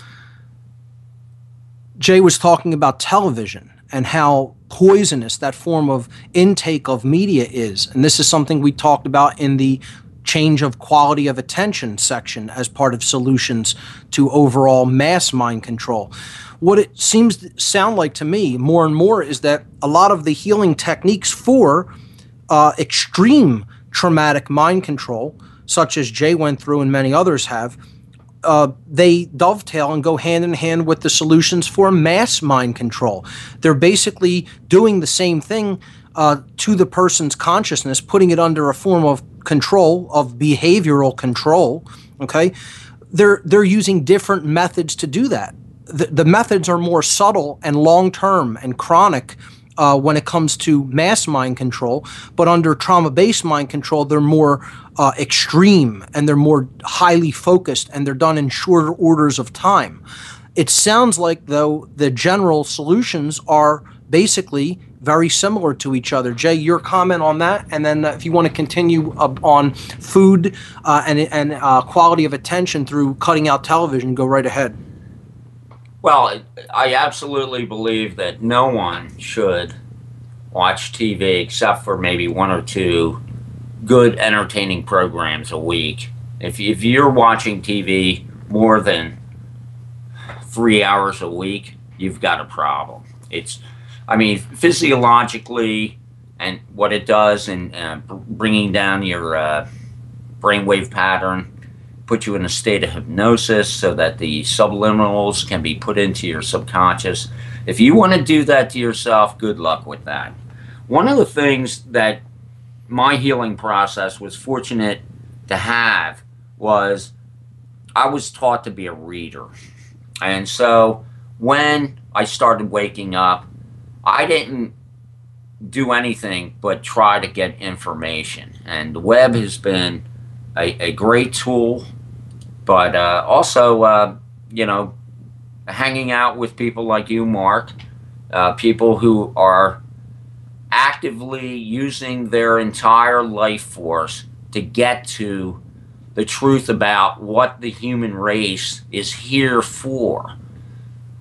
Jay was talking about television and how poisonous that form of intake of media is. And this is something we talked about in the change of quality of attention section as part of solutions to overall mass mind control. What it seems to sound like to me more and more is that a lot of the healing techniques for uh, extreme traumatic mind control, such as Jay went through and many others have, uh, they dovetail and go hand in hand with the solutions for mass mind control. They're basically doing the same thing uh, to the person's consciousness, putting it under a form of control of behavioral control. Okay, they're they're using different methods to do that. The, the methods are more subtle and long term and chronic. Uh, when it comes to mass mind control, but under trauma based mind control, they're more uh, extreme and they're more highly focused and they're done in shorter orders of time. It sounds like, though, the general solutions are basically very similar to each other. Jay, your comment on that, and then uh, if you want to continue uh, on food uh, and and uh, quality of attention through cutting out television, go right ahead. Well, I absolutely believe that no one should watch TV except for maybe one or two good entertaining programs a week. If if you're watching TV more than three hours a week, you've got a problem. It's I mean, physiologically, and what it does in uh, bringing down your uh, brainwave pattern, put you in a state of hypnosis so that the subliminals can be put into your subconscious. If you want to do that to yourself, good luck with that. One of the things that my healing process was fortunate to have was I was taught to be a reader. And so when I started waking up, I didn't do anything but try to get information. And the web has been a, a great tool, but uh, also, uh, you know, hanging out with people like you, Mark, uh, people who are actively using their entire life force to get to the truth about what the human race is here for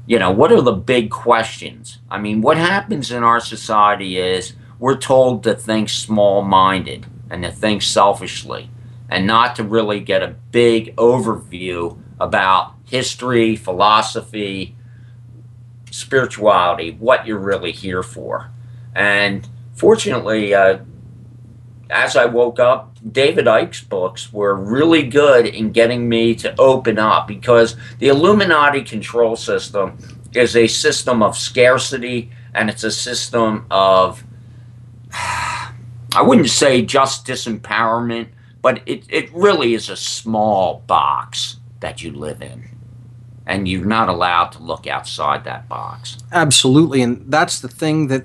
you know, what are the big questions? I mean, what happens in our society is we're told to think small minded and to think selfishly and not to really get a big overview about history, philosophy, spirituality, what you're really here for. And fortunately, uh, as I woke up, David Icke's books were really good in getting me to open up because the Illuminati control system is a system of scarcity and it's a system of, I wouldn't say just disempowerment, but it, it really is a small box that you live in. And you're not allowed to look outside that box. Absolutely. And that's the thing that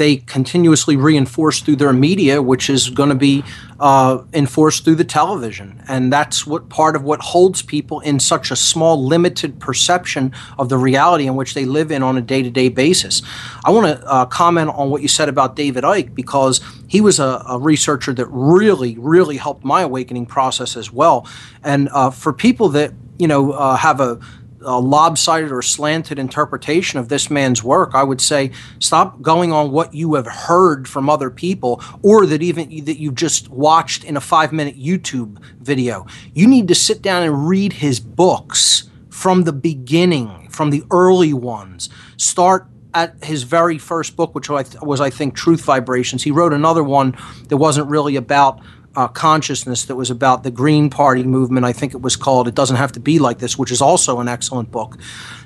they continuously reinforce through their media, which is going to be uh, enforced through the television. And that's what part of what holds people in such a small, limited perception of the reality in which they live in on a day to day basis. I want to uh, comment on what you said about David Icke because he was a, a, researcher that really, really helped my awakening process as well. And uh, for people that, you know, uh, have a a lopsided or slanted interpretation of this man's work, I would say stop going on what you have heard from other people or that even that you've just watched in a 5-minute YouTube video. You need to sit down and read his books from the beginning, from the early ones. Start at his very first book, which was, I think, Truth Vibrations. He wrote another one that wasn't really about uh, consciousness that was about the Green Party movement. I think it was called It Doesn't Have to Be Like This, which is also an excellent book.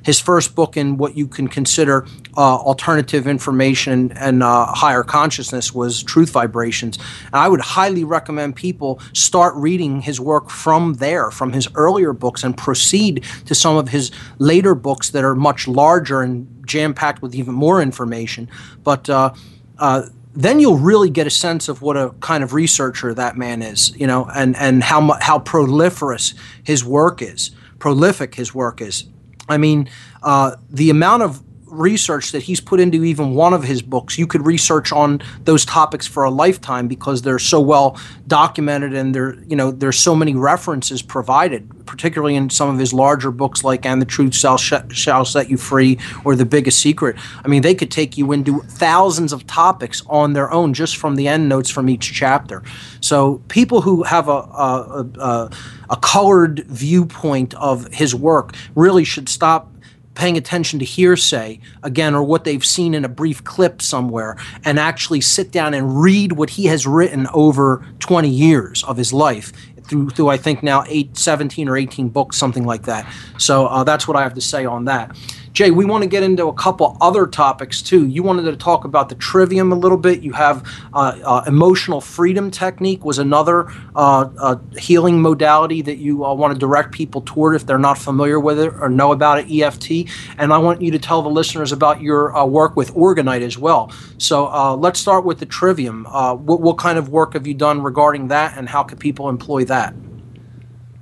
His first book in what you can consider uh, alternative information and uh, higher consciousness was Truth Vibrations. And I would highly recommend people start reading his work from there, from his earlier books, and proceed to some of his later books that are much larger and jam packed with even more information. But uh, uh, then you'll really get a sense of what a kind of researcher that man is, you know, and and how how proliferous his work is, prolific his work is. I mean, uh, the amount of research that he's put into even one of his books. You could research on those topics for a lifetime because they're so well documented and there you know there's so many references provided, particularly in some of his larger books like "And the Truth Shall, Shall Set You Free" or "The Biggest Secret." I mean, they could take you into thousands of topics on their own just from the end notes from each chapter. So people who have a, a, a, a colored viewpoint of his work really should stop paying attention to hearsay again or what they've seen in a brief clip somewhere and actually sit down and read what he has written over 20 years of his life through through I think now eight, 17 or 18 books something like that. So uh, that's what I have to say on that Jay, we want to get into a couple other topics too. You wanted to talk about the trivium a little bit. You have uh, uh, emotional freedom technique was another uh, uh healing modality that you uh, want to direct people toward if they're not familiar with it or know about it. EFT, and I want you to tell the listeners about your uh, work with Orgonite as well. So let's start with the trivium. What, what kind of work have you done regarding that, and how can people employ that?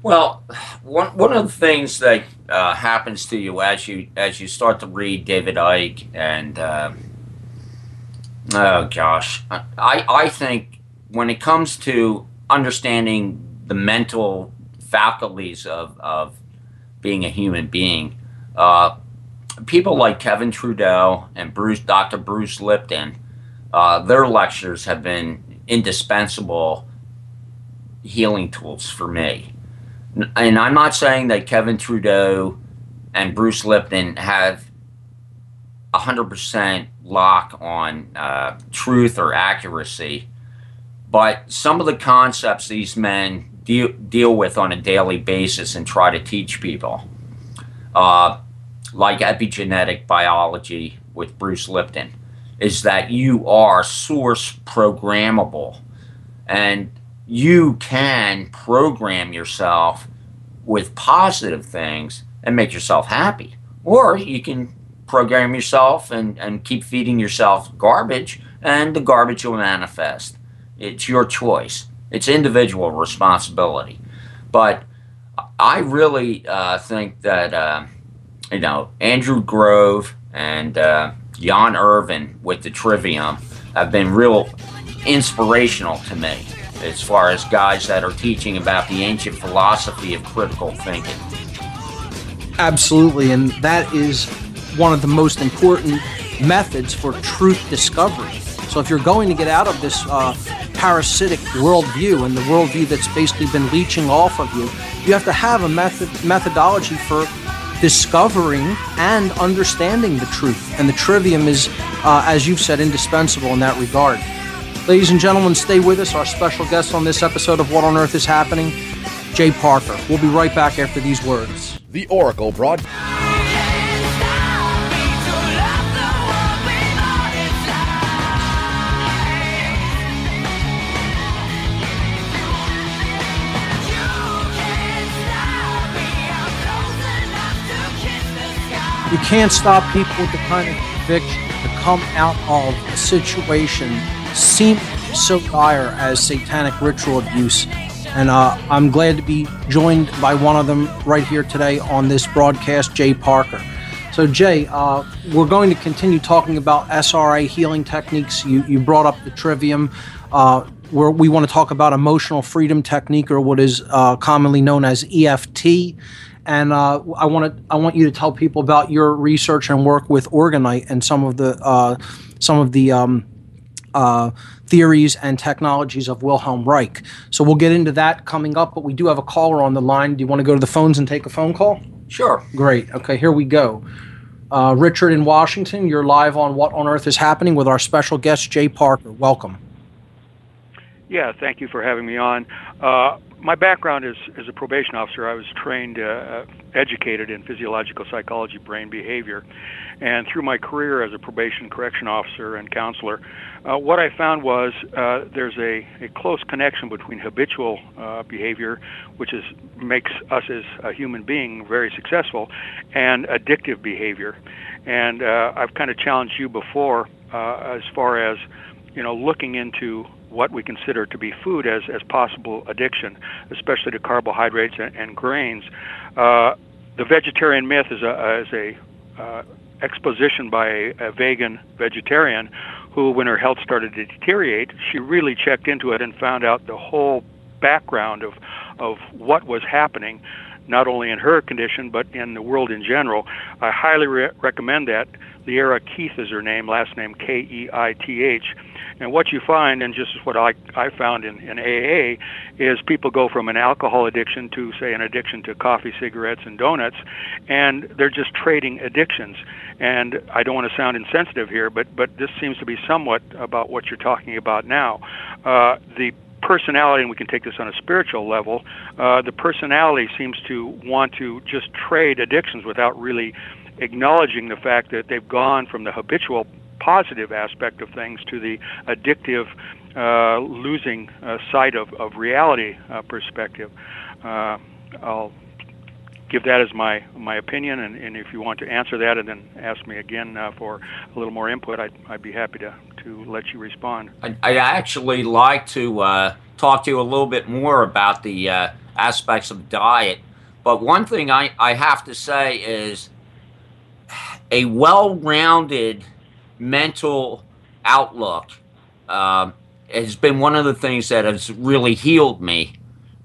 Well, one one of the things that uh, happens to you as you as you start to read David Icke and uh, oh gosh, I I think when it comes to understanding the mental faculties of of being a human being, uh, people like Kevin Trudeau and Bruce Dr. Bruce Lipton, uh, their lectures have been indispensable healing tools for me and I'm not saying that Kevin Trudeau and Bruce Lipton have 100% lock on uh, truth or accuracy, but some of the concepts these men deal, deal with on a daily basis and try to teach people, uh, like epigenetic biology with Bruce Lipton, is that you are source programmable. And you can program yourself with positive things and make yourself happy. Or you can program yourself and, and keep feeding yourself garbage, and the garbage will manifest. It's your choice, it's individual responsibility. But I really uh, think that, uh, you know, Andrew Grove and uh, Jan Irvin with the Trivium have been real inspirational to me as far as guys that are teaching about the ancient philosophy of critical thinking. Absolutely, and that is one of the most important methods for truth discovery. So, if you're going to get out of this uh, parasitic worldview and the worldview that's basically been leeching off of you, you have to have a method methodology for discovering and understanding the truth. And the trivium is, uh, as you've said, indispensable in that regard. Ladies and gentlemen, stay with us. Our special guest on this episode of What on Earth is Happening, Jay Parker. We'll be right back after these words. The Oracle broad. You can't stop people with the kind of conviction to come out of a situation seem so dire as satanic ritual abuse. And uh, I'm glad to be joined by one of them right here today on this broadcast, Jay Parker. So, Jay, uh, we're going to continue talking about SRA healing techniques. You, you brought up the trivium. Uh, where we want to talk about emotional freedom technique, or what is uh, commonly known as EFT. And uh, I want to I want you to tell people about your research and work with Orgonite and some of the uh, some of the um, uh, theories and technologies of Wilhelm Reich. So we'll get into that coming up. But we do have a caller on the line. Do you want to go to the phones and take a phone call? Sure. Great. Okay, here we go. Uh, Richard in Washington, you're live on What on Earth is Happening with our special guest, Jay Parker. Welcome. Yeah, thank you for having me on. Uh, my background is as a probation officer. I was trained, uh, educated in physiological psychology, brain behavior, and through my career as a probation correction officer and counselor, uh, what I found was uh, there's a, a close connection between habitual uh, behavior, which is makes us as a human being very successful, and addictive behavior. And uh, I've kind of challenged you before uh, as far as you know looking into what we consider to be food as, as possible addiction, especially to carbohydrates and, and grains. Uh, the vegetarian myth is a, is a uh, exposition by a, a vegan vegetarian who, when her health started to deteriorate, she really checked into it and found out the whole background of, of what was happening, not only in her condition, but in the world in general. I highly re- recommend that. Lierre Keith is her name, last name K E I T H and what you find, and just what I, I found in, in AA, is people go from an alcohol addiction to, say, an addiction to coffee, cigarettes, and donuts, and they're just trading addictions. And I don't want to sound insensitive here, but, but this seems to be somewhat about what you're talking about now. Uh, the personality, and we can take this on a spiritual level, uh, the personality seems to want to just trade addictions without really acknowledging the fact that they've gone from the habitual positive aspect of things to the addictive, uh, losing uh, sight of, of reality uh, perspective. Uh, I'll give that as my my opinion, and, and if you want to answer that and then ask me again uh, for a little more input, I'd, I'd be happy to, to let you respond. I'd, I'd actually like to uh, talk to you a little bit more about the aspects of diet. But one thing I, I have to say is a well rounded mental outlook uh, has been one of the things that has really healed me.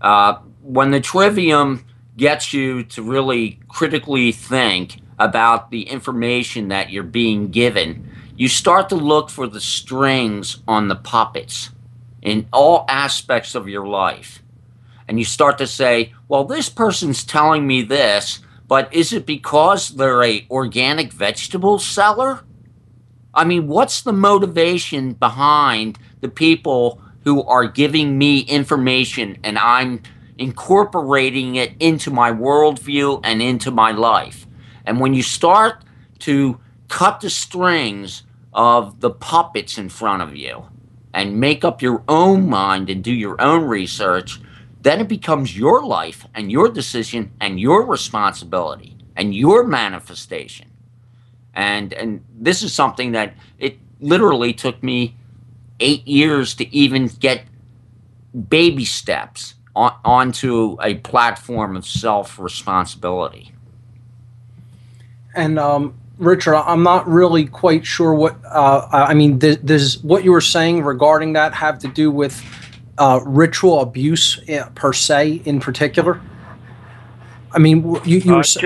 Uh, when the trivium gets you to really critically think about the information that you're being given, you start to look for the strings on the puppets in all aspects of your life. And you start to say, well, this person's telling me this, but is it because they're a organic vegetable seller? I mean, what's the motivation behind the people who are giving me information and I'm incorporating it into my worldview and into my life? And when you start to cut the strings of the puppets in front of you and make up your own mind and do your own research, then it becomes your life and your decision and your responsibility and your manifestation and and this is something that it literally took me eight years to even get baby steps on, onto a platform of self responsibility. And um, Richard, I'm not really quite sure what uh, I mean. Th- does what you were saying regarding that have to do with uh, ritual abuse eh, per se, in particular? I mean, you, you uh, were just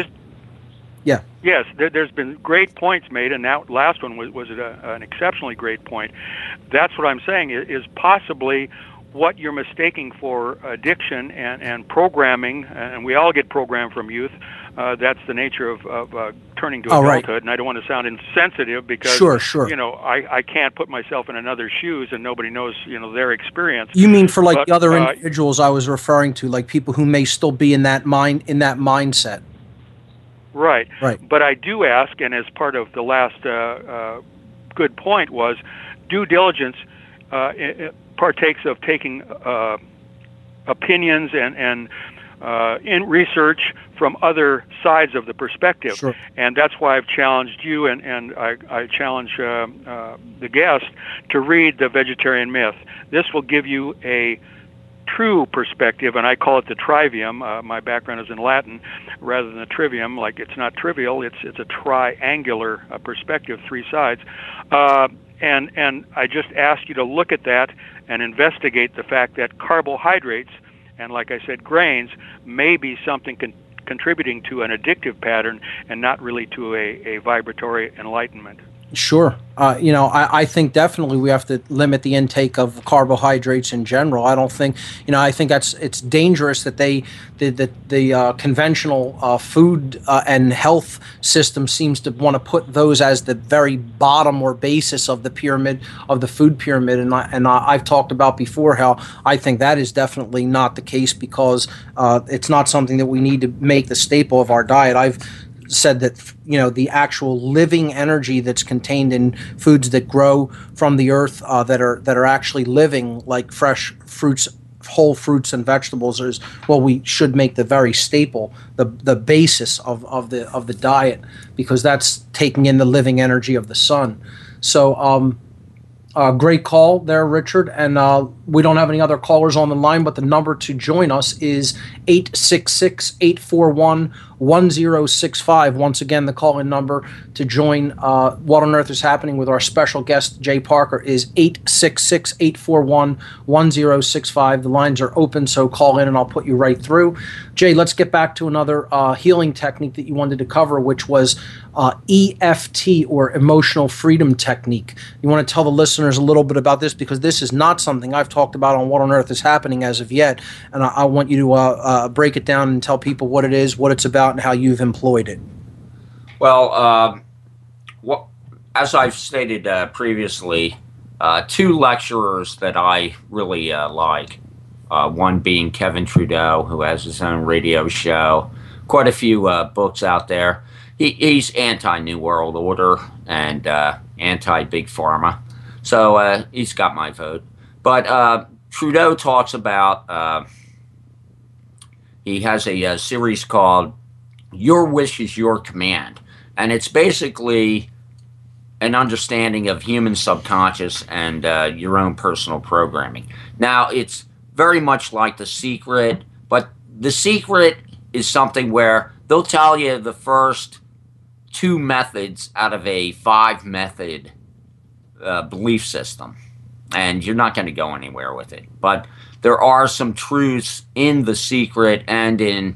yeah. Yes, there, has been great points made, and that last one was, was a, an exceptionally great point. That's what I'm saying is, is possibly what you're mistaking for addiction and, and programming, and we all get programmed from youth. Uh, that's the nature of, of uh, turning to oh, adulthood, right. and I don't want to sound insensitive because sure, sure. you know I, I can't put myself in another's shoes, and nobody knows you know their experience. You mean for like but, the other uh, individuals I was referring to, like people who may still be in that mind in that mindset. Right. Right. But I do ask, and as part of the last uh, uh, good point was, due diligence uh, partakes of taking uh, opinions and and uh, in research from other sides of the perspective. Sure. And that's why I've challenged you and, and I, I challenge uh, uh, the guest to read The Vegetarian Myth. This will give you a true perspective, and I call it the trivium. Uh, my background is in Latin, rather than the trivium. Like it's not trivial; it's it's a triangular uh, perspective, three sides. Uh, and and I just ask you to look at that and investigate the fact that carbohydrates and, like I said, grains may be something con- contributing to an addictive pattern and not really to a, a vibratory enlightenment. Sure. Uh, you know, I, I, think definitely we have to limit the intake of carbohydrates in general. I don't think, you know, I think that's it's dangerous that they the the, the uh, conventional uh, food uh, and health system seems to want to put those as the very bottom or basis of the pyramid of the food pyramid. And I, and I, have talked about before how I think that is definitely not the case because uh, it's not something that we need to make the staple of our diet. I've said that you know the actual living energy that's contained in foods that grow from the earth uh, that are that are actually living, like fresh fruits, whole fruits and vegetables, is well, we should make the very staple, the the basis of, of the of the diet, because that's taking in the living energy of the sun. So. Um, uh, great call there, Richard. And uh, we don't have any other callers on the line, but the number to join us is 866 841 1065. Once again, the call in number to join uh, What on Earth is Happening with our special guest, Jay Parker, is 866 841 1065. The lines are open, so call in and I'll put you right through. Jay, let's get back to another uh, healing technique that you wanted to cover, which was uh, EFT or emotional freedom technique. You want to tell the listeners a little bit about this because this is not something I've talked about on What on Earth is Happening as of yet. And I, I want you to uh, uh, break it down and tell people what it is, what it's about, and how you've employed it. Well, um, what, as I've stated uh, previously, uh, two lecturers that I really uh, like. Uh, one being Kevin Trudeau, who has his own radio show, quite a few uh, books out there. He, he's anti New World Order and uh, anti Big Pharma, so he's got my vote. But Trudeau talks about he has a, a series called your wish is your command. And it's basically an understanding of human subconscious and uh, your own personal programming. Now, it's very much like The Secret, but The Secret is something where they'll tell you the first two methods out of a five method uh, belief system, and you're not going to go anywhere with it. But there are some truths in The Secret and in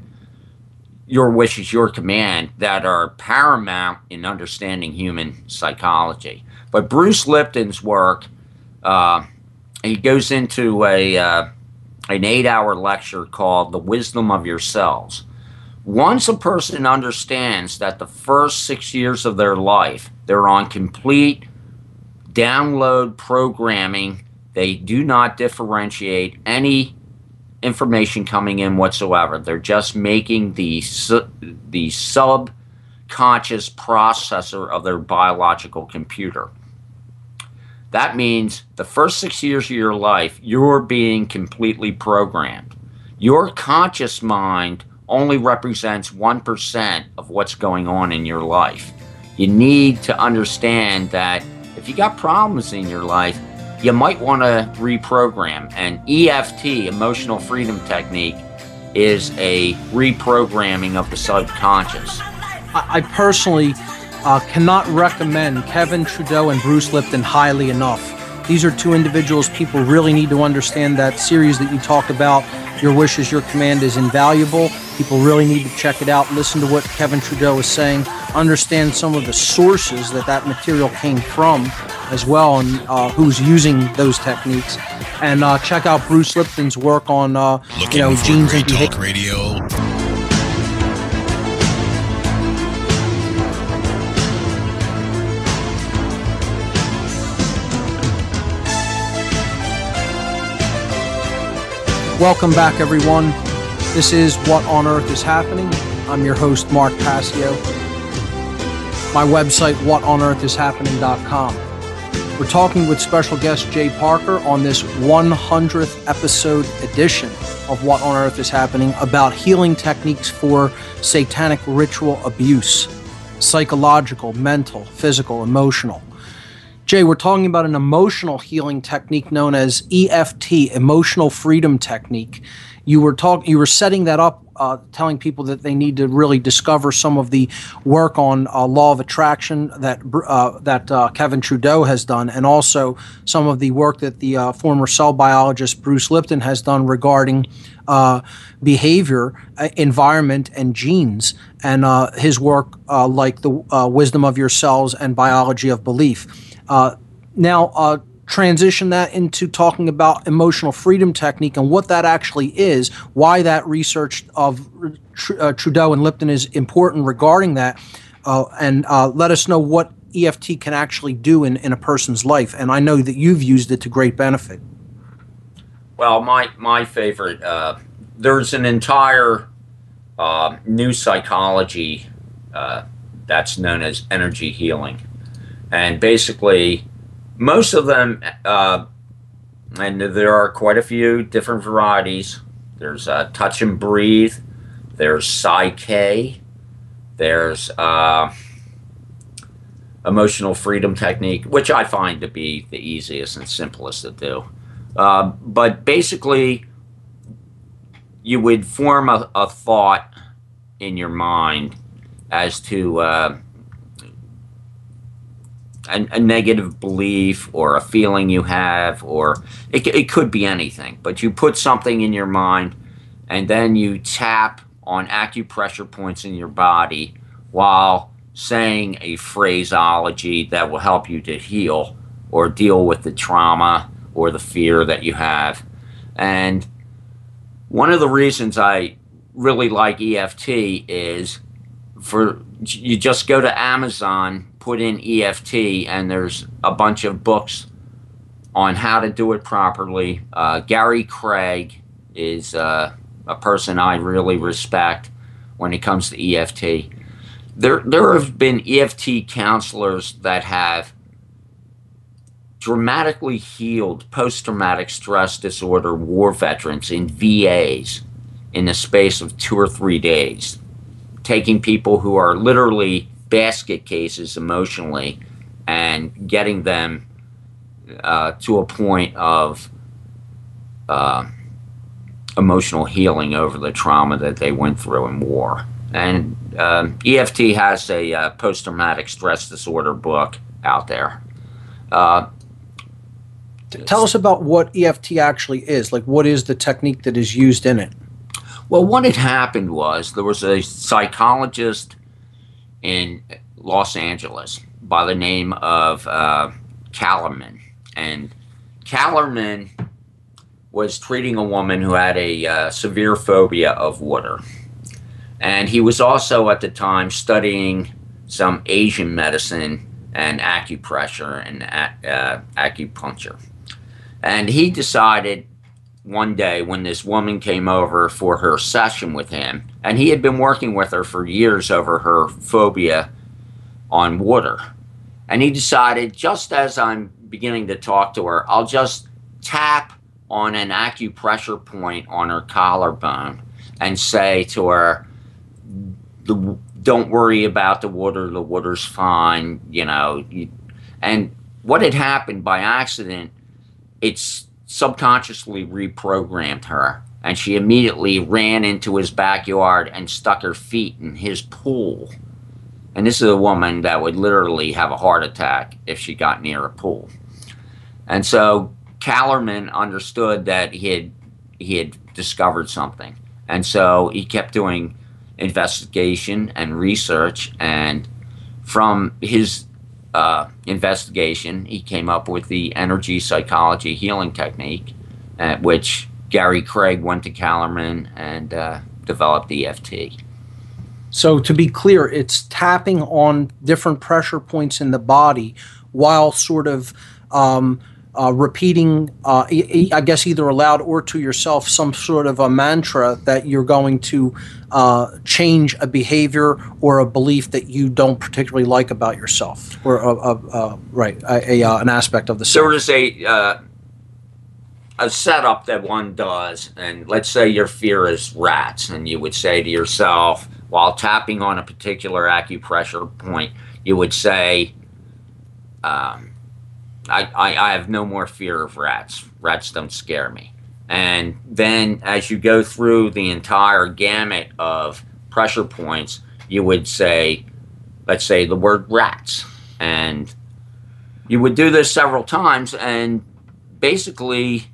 your wish is your command that are paramount in understanding human psychology. But Bruce Lipton's work, uh, he goes into a uh, an eight hour lecture called "The Wisdom of Your Cells." Once a person understands that the first six years of their life they're on complete download programming, they do not differentiate any information coming in whatsoever. They're just making the su- the subconscious processor of their biological computer. That means the first six years of your life, you're being completely programmed. Your conscious mind only represents 1% of what's going on in your life. You need to understand that if you got problems in your life, you might want to reprogram. And EFT, emotional freedom technique, is a reprogramming of the subconscious. I personally uh, cannot recommend Kevin Trudeau and Bruce Lipton highly enough. These are two individuals people really need to understand that series that you talked about. Your Wish is Your Command is invaluable. People really need to check it out. Listen to what Kevin Trudeau is saying. Understand some of the sources that that material came from as well and uh, who's using those techniques. And uh, check out Bruce Lipton's work on uh, you know genes and behavior. Radio. Welcome back, everyone. This is What on Earth is Happening. I'm your host, Mark Passio. My website, whatonearthishappening.com. We're talking with special guest Jay Parker on this 100th episode edition of What on Earth is Happening about healing techniques for satanic ritual abuse, psychological, mental, physical, emotional. Jay, we're talking about an emotional healing technique known as EFT, Emotional Freedom Technique. You were talking, you were setting that up uh, telling people that they need to really discover some of the work on uh, law of attraction that uh, that uh, Kevin Trudeau has done, and also some of the work that the uh, former cell biologist Bruce Lipton has done regarding uh, behavior, environment, and genes, and his work like the wisdom of your cells and biology of belief. now transition that into talking about emotional freedom technique and what that actually is, why that research of uh, Trudeau and Lipton is important regarding that, uh, and uh, let us know what EFT can actually do in, in a person's life. And I know that you've used it to great benefit. Well, my, my favorite, uh, there's an entire uh, new psychology uh, that's known as energy healing. And basically, most of them, uh, and there are quite a few different varieties. There's uh, Touch and Breathe. There's PSYCH-K. There's uh, Emotional Freedom Technique, which I find to be the easiest and simplest to do. Uh, but basically, you would form a, a, thought in your mind as to uh, a, a, negative belief or a feeling you have, or it, it could be anything, but you put something in your mind and then you tap on acupressure points in your body while saying a phraseology that will help you to heal or deal with the trauma or the fear that you have. And one of the reasons I really like EFT is for you just go to Amazon put in EFT, and there's a bunch of books on how to do it properly. Uh, Gary Craig is uh, a person I really respect when it comes to EFT. There, there have been EFT counselors that have dramatically healed post traumatic stress disorder war veterans in VAs in the space of two or three days, taking people who are literally basket cases emotionally and getting them uh, to a point of uh, emotional healing over the trauma that they went through in war. And uh, um, EFT has a uh, post traumatic stress disorder book out there. Uh, Tell us about what EFT actually is. Like, what is the technique that is used in it? Well, what had happened was there was a psychologist in Los Angeles by the name of uh, Callahan. And Callahan was treating a woman who had a uh, severe phobia of water. And he was also at the time studying some Asian medicine and acupressure and uh, acupuncture. And he decided one day when this woman came over for her session with him, and he had been working with her for years over her phobia on water. And he decided, just as I'm beginning to talk to her, I'll just tap on an acupressure point on her collarbone and say to her, don't worry about the water, the water's fine, you know. And what had happened by accident, it's subconsciously reprogrammed her. And she immediately ran into his backyard and stuck her feet in his pool. And this is a woman that would literally have a heart attack if she got near a pool. And so Callahan understood that he had he had discovered something. And so he kept doing investigation and research and from his uh, investigation, he came up with the energy psychology healing technique, at which Gary Craig went to Callahan and uh, developed EFT. So, to be clear, it's tapping on different pressure points in the body while sort of um, uh, repeating, uh, e- I guess, either aloud or to yourself, some sort of a mantra that you're going to uh, change a behavior or a belief that you don't particularly like about yourself, or a, a, a right, a, a, uh, an aspect of the self. There is a uh, a setup that one does, and let's say your fear is rats, and you would say to yourself while tapping on a particular acupressure point, you would say. Um, I, I, I have no more fear of rats. Rats don't scare me. And then as you go through the entire gamut of pressure points, you would say, let's say the word rats. And you would do this several times. And basically,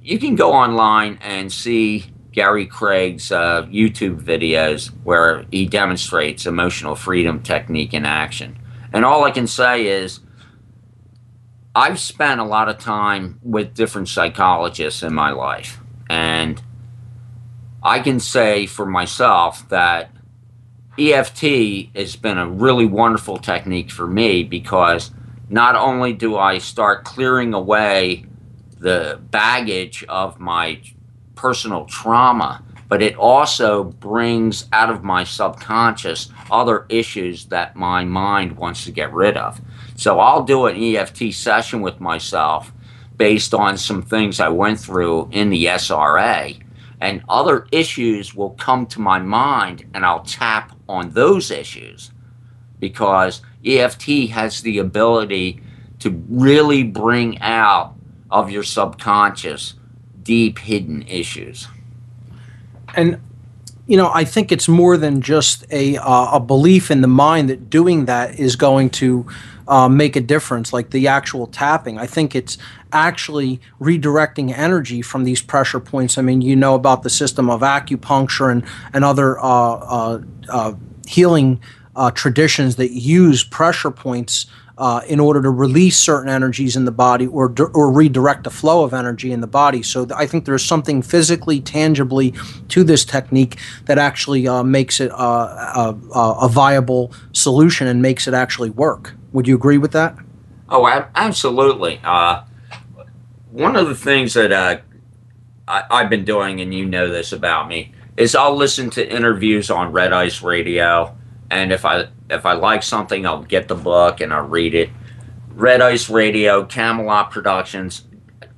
you can go online and see Gary Craig's uh, YouTube videos where he demonstrates emotional freedom technique in action. And all I can say is, I've spent a lot of time with different psychologists in my life, and I can say for myself that EFT has been a really wonderful technique for me because not only do I start clearing away the baggage of my personal trauma, but it also brings out of my subconscious other issues that my mind wants to get rid of. So I'll do an EFT session with myself based on some things I went through in the SRA, and other issues will come to my mind, and I'll tap on those issues because EFT has the ability to really bring out of your subconscious deep hidden issues. And you know, I think it's more than just a uh, a belief in the mind that doing that is going to uh, make a difference, like the actual tapping. I think it's actually redirecting energy from these pressure points. I mean, you know about the system of acupuncture and and other uh, uh, uh healing traditions that use pressure points uh, in order to release certain energies in the body or or redirect the flow of energy in the body. So th- I think there's something physically, tangibly to this technique that actually uh, makes it uh, a, a, viable solution and makes it actually work. Would you agree with that? Oh, absolutely. Uh, one of the things that uh, I, I've been doing, and you know this about me, is I'll listen to interviews on Red Ice Radio and if I if I like something, I'll get the book and I'll read it. Red Ice Radio, Camelot Productions.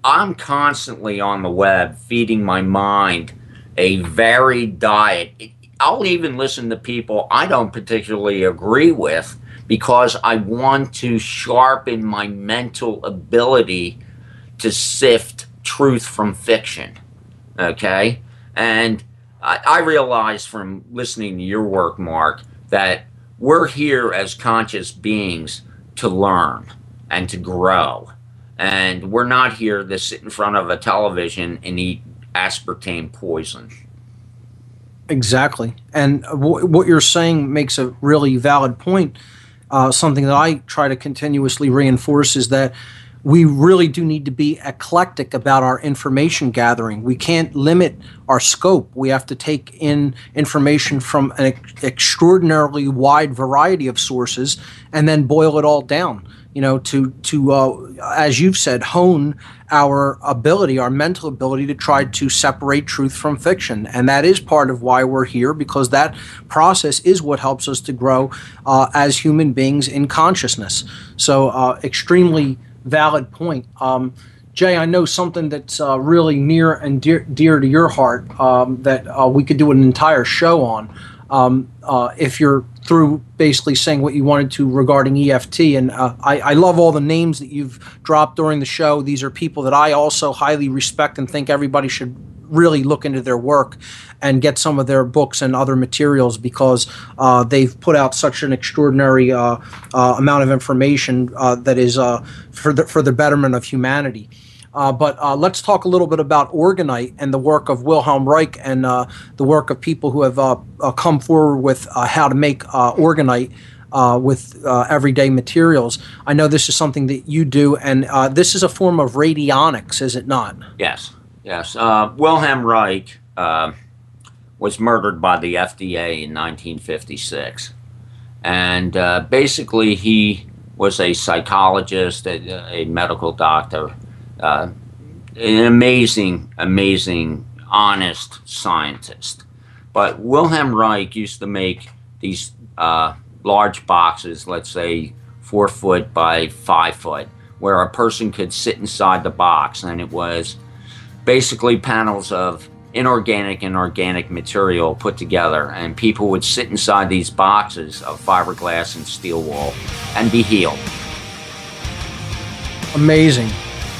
I'm constantly on the web feeding my mind a varied diet. I'll even listen to people I don't particularly agree with because I want to sharpen my mental ability to sift truth from fiction. Okay? And I, I realize from listening to your work, Mark, that we're here as conscious beings to learn and to grow. And we're not here to sit in front of a television and eat aspartame poison. Exactly. And w- what you're saying makes a really valid point. Uh, something that I try to continuously reinforce is that we really do need to be eclectic about our information gathering. We can't limit our scope. We have to take in information from an ex- extraordinarily wide variety of sources and then boil it all down. You know, to to uh, as you've said, hone our ability, our mental ability to try to separate truth from fiction, and that is part of why we're here because that process is what helps us to grow uh, as human beings in consciousness. So, uh, extremely valid point. Um, Jay, I know something that's uh, really near and dear, dear to your heart um, that uh, we could do an entire show on. Um, uh, if you're through basically saying what you wanted to regarding EFT, and uh, I, I, love all the names that you've dropped during the show. These are people that I also highly respect and think everybody should really look into their work and get some of their books and other materials because uh, they've put out such an extraordinary uh, uh, amount of information uh, that is uh, for the for the betterment of humanity. Uh, but let's talk a little bit about orgonite and the work of Wilhelm Reich and the work of people who have come forward with how to make orgonite. Uh, with uh, everyday materials. I know this is something that you do, and uh, this is a form of radionics, is it not? Yes. Yes. Uh, Wilhelm Reich uh, was murdered by the FDA in 1956. And uh, basically, he was a psychologist, a, a, medical doctor, Uh, an amazing, amazing, honest scientist. But Wilhelm Reich used to make these uh, large boxes, let's say four foot by five foot, where a person could sit inside the box, and it was basically panels of inorganic and organic material put together, and people would sit inside these boxes of fiberglass and steel wool and be healed. Amazing.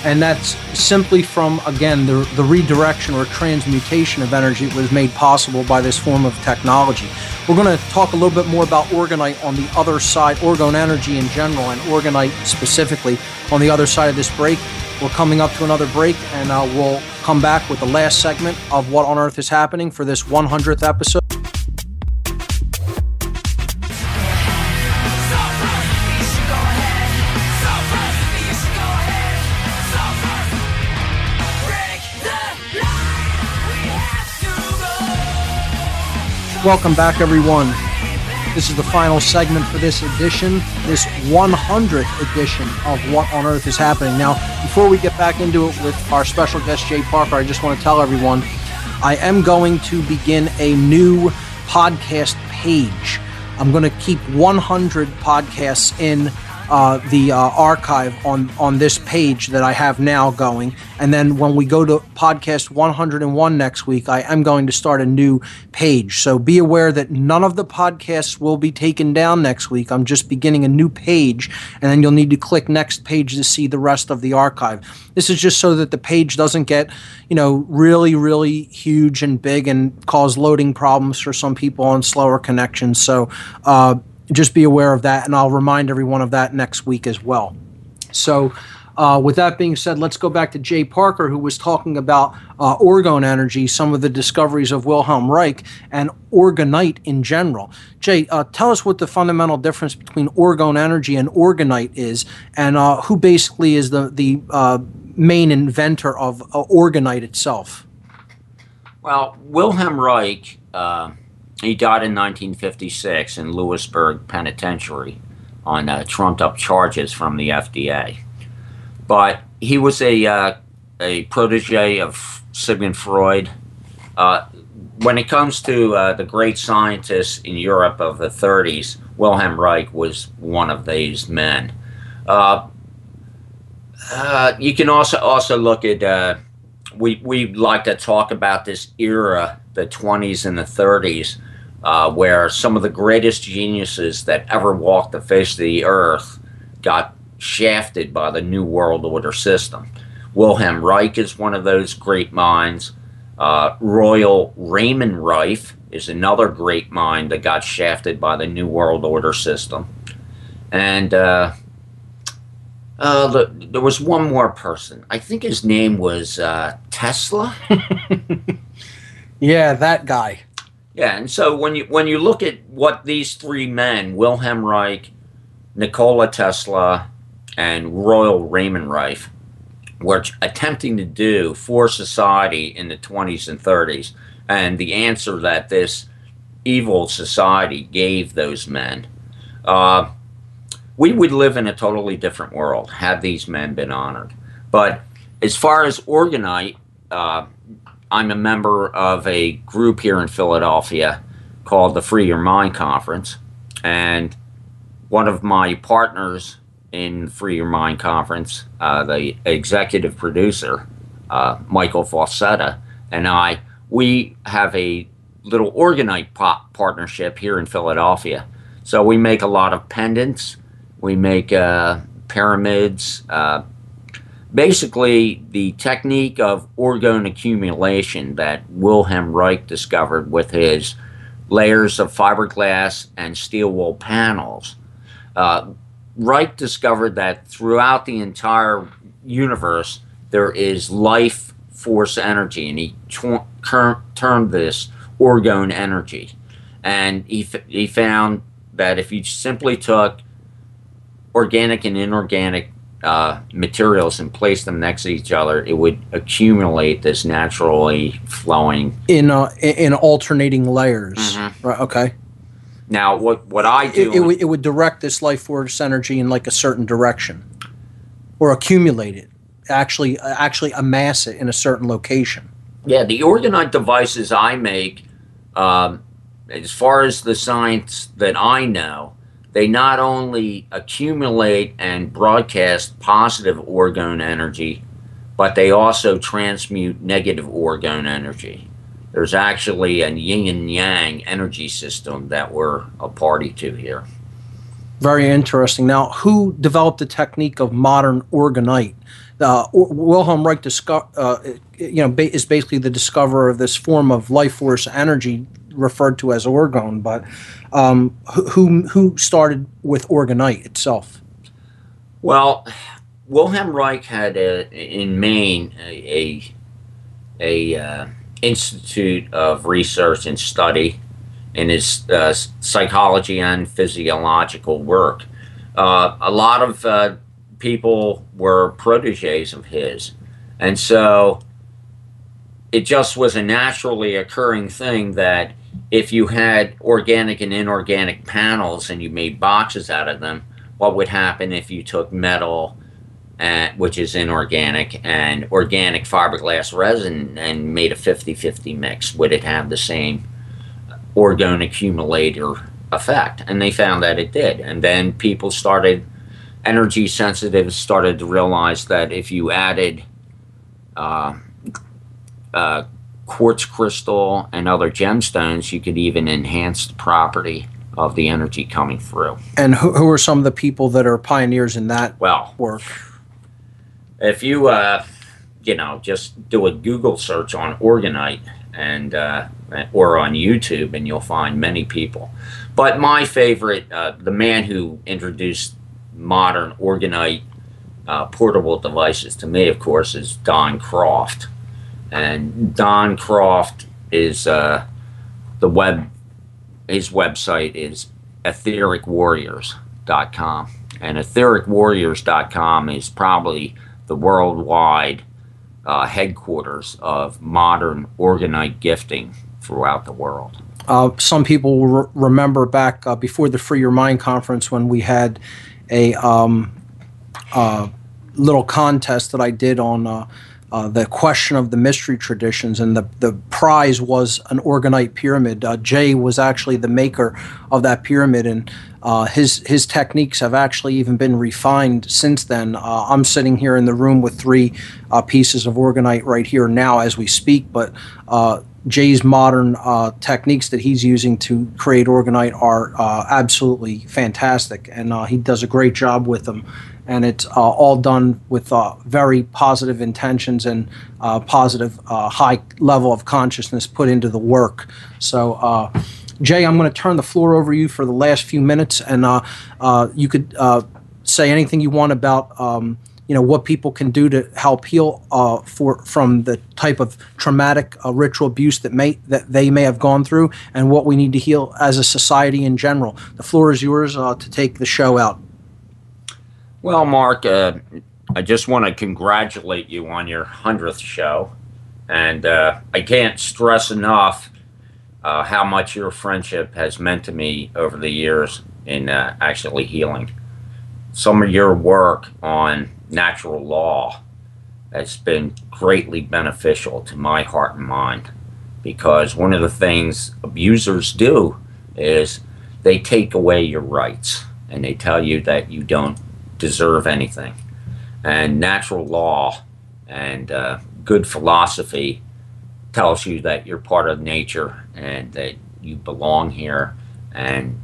And that's simply from, again, the, the redirection or transmutation of energy that was made possible by this form of technology. We're going to talk a little bit more about orgonite on the other side, orgone energy in general, and orgonite specifically on the other side of this break. We're coming up to another break, and uh, we'll come back with the last segment of What on Earth is Happening for this 100th episode. Welcome back, everyone. This is the final segment for this edition, this 100th edition of What on Earth is Happening. Now, before we get back into it with our special guest, Jay Parker, I just want to tell everyone I am going to begin a new podcast page. I'm going to keep 100 podcasts in uh, the uh, archive on on this page that I have now going, and then when we go to podcast 101 next week, I am going to start a new page. So be aware that none of the podcasts will be taken down next week. I'm just beginning a new page, and then you'll need to click next page to see the rest of the archive. This is just so that the page doesn't get, you know, really really huge and big and cause loading problems for some people on slower connections. So. Uh, just be aware of that, and I'll remind everyone of that next week as well. So, uh, with that being said, let's go back to Jay Parker, who was talking about uh, orgone energy, some of the discoveries of Wilhelm Reich, and orgonite in general. Jay, uh, tell us what the fundamental difference between orgone energy and orgonite is, and uh, who basically is the the uh, main inventor of uh, orgonite itself. Well, Wilhelm Reich he died in 1956 in Lewisburg Penitentiary on uh, trumped up charges from the FDA. But he was a, uh, a protege of Sigmund Freud. Uh, when it comes to uh, the great scientists in Europe of the 30s, Wilhelm Reich was one of these men. Uh, uh, you can also also look at we we like to talk about this era, the 20s and the 30s, uh, where some of the greatest geniuses that ever walked the face of the earth got shafted by the New World Order system. Wilhelm Reich is one of those great minds. Uh, Royal Raymond Rife is another great mind that got shafted by the New World Order system. And uh, uh, the, there was one more person. I think his name was uh, Tesla. yeah, that guy. Yeah, and so when you when you look at what these three men, Wilhelm Reich, Nikola Tesla, and Royal Raymond Rife, were attempting to do for society in the 20s and 30s, and the answer that this evil society gave those men, uh, we would live in a totally different world had these men been honored. But as far as orgonite, uh, I'm a member of a group here in Philadelphia called the Free Your Mind Conference. And one of my partners in Free Your Mind Conference, uh, the executive producer, uh, Michael Falsetta, and I, we have a little orgonite partnership here in Philadelphia. So we make a lot of pendants, we make uh, pyramids, uh, basically the technique of orgone accumulation that Wilhelm Reich discovered with his layers of fiberglass and steel wool panels. Uh, Reich discovered that throughout the entire universe there is life force energy, and he termed this orgone energy. And he, f- he found that if you simply took organic and inorganic uh, materials and place them next to each other, it would accumulate this naturally flowing in uh, in alternating layers. Mm-hmm. Right. Okay. Now, what what I do it, it, would, it would direct this life force energy in like a certain direction, or accumulate it. actually actually amass it in a certain location. Yeah, the orgonite devices I make, um, as far as the science that I know, they not only accumulate and broadcast positive orgone energy, but they also transmute negative orgone energy. There's actually a yin and yang energy system that we're a party to here. Very interesting. Now, who developed the technique of modern orgonite? Uh, Wilhelm Reich, disco- uh, you know, ba- is basically the discoverer of this form of life force energy referred to as orgone. But um, who who started with orgonite itself? Well, Wilhelm Reich had a, in Maine a a, a uh, institute of research and study in his uh, psychology and physiological work. Uh, a lot of uh, people were proteges of his, and so it just was a naturally occurring thing that if you had organic and inorganic panels and you made boxes out of them, what would happen if you took metal, uh, which is inorganic, and organic fiberglass resin and made a 50 50 mix? Would it have the same orgone accumulator effect? And they found that it did. And then people started, energy sensitive started to realize that if you added uh, uh, quartz crystal and other gemstones, you could even enhance the property of the energy coming through. And who, who are some of the people that are pioneers in that well work? If you uh, you know just do a Google search on orgonite and uh, or on YouTube, and you'll find many people. But my favorite, uh, the man who introduced modern orgonite uh, portable devices to me, of course, is Don Croft and Don Croft is uh, the web. His website is ethericwarriors.com, and ethericwarriors.com is probably the worldwide uh, headquarters of modern orgonite gifting throughout the world. Uh, some people re- remember back uh, before the Free Your Mind conference when we had a um, uh, little contest that I did on uh, uh, the question of the mystery traditions, and the, the prize was an orgonite pyramid. Uh, Jay was actually the maker of that pyramid, and uh, his his techniques have actually even been refined since then. Uh, I'm sitting here in the room with three uh, pieces of orgonite right here now as we speak, but Jay's modern techniques that he's using to create orgonite are absolutely fantastic, and he does a great job with them and it's uh, all done with uh, very positive intentions and uh, positive uh, high level of consciousness put into the work. So, uh, Jay, I'm going to turn the floor over to you for the last few minutes, and uh, you could say anything you want about. Um, you know what people can do to help heal for from the type of traumatic ritual abuse that may that they may have gone through, and what we need to heal as a society in general. The floor is yours to take the show out. Well, Mark, uh, I just want to congratulate you on your 100th show. And uh, I can't stress enough uh, how much your friendship has meant to me over the years in uh, actually healing. Some of your work on natural law has been greatly beneficial to my heart and mind because one of the things abusers do is they take away your rights and they tell you that you don't deserve anything. And natural law and uh, good philosophy tells you that you're part of nature and that you belong here and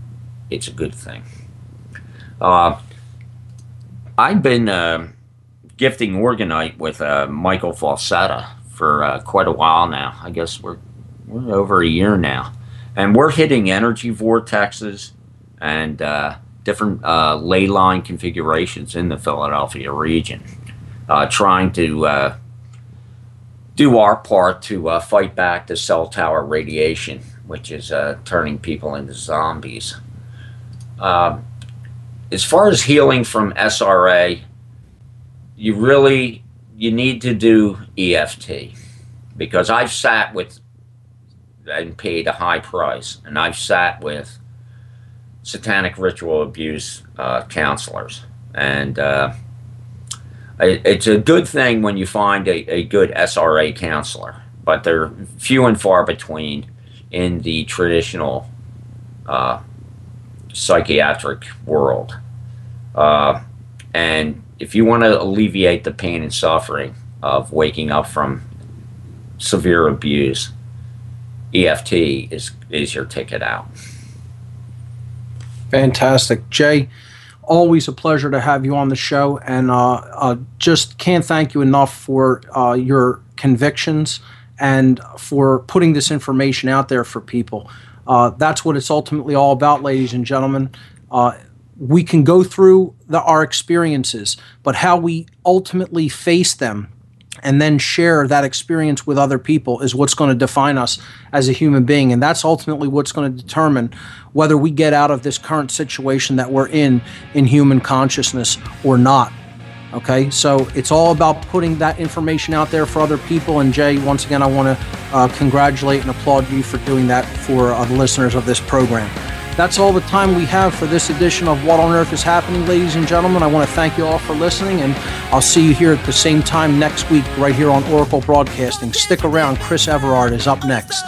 it's a good thing. Uh, I've been uh, gifting orgonite with uh, Michael Falsetta for uh, quite a while now. I guess we're, we're over a year now. And we're hitting energy vortexes and uh, different uh, ley line configurations in the Philadelphia region, uh, trying to uh, do our part to uh, fight back the cell tower radiation, which is uh, turning people into zombies. Um, as far as healing from SRA, you really you need to do EFT because I've sat with and paid a high price, and I've sat with satanic ritual abuse uh, counselors. And uh, it's a good thing when you find a, a good SRA counselor, but they're few and far between in the traditional uh, psychiatric world. Uh, and if you want to alleviate the pain and suffering of waking up from severe abuse, EFT is is your ticket out. Fantastic, Jay. Always a pleasure to have you on the show, and uh, uh, just can't thank you enough for uh, your convictions and for putting this information out there for people. Uh, that's what it's ultimately all about, ladies and gentlemen. Uh, we can go through the, our experiences, but how we ultimately face them and then share that experience with other people is what's going to define us as a human being. And that's ultimately what's going to determine whether we get out of this current situation that we're in in human consciousness or not. Okay, so it's all about putting that information out there for other people. And Jay, once again, I want to uh, congratulate and applaud you for doing that for uh, the listeners of this program. That's all the time we have for this edition of What on Earth is Happening, ladies and gentlemen. I want to thank you all for listening, and I'll see you here at the same time next week, right here on Oracle Broadcasting. Stick around, Chris Everard is up next.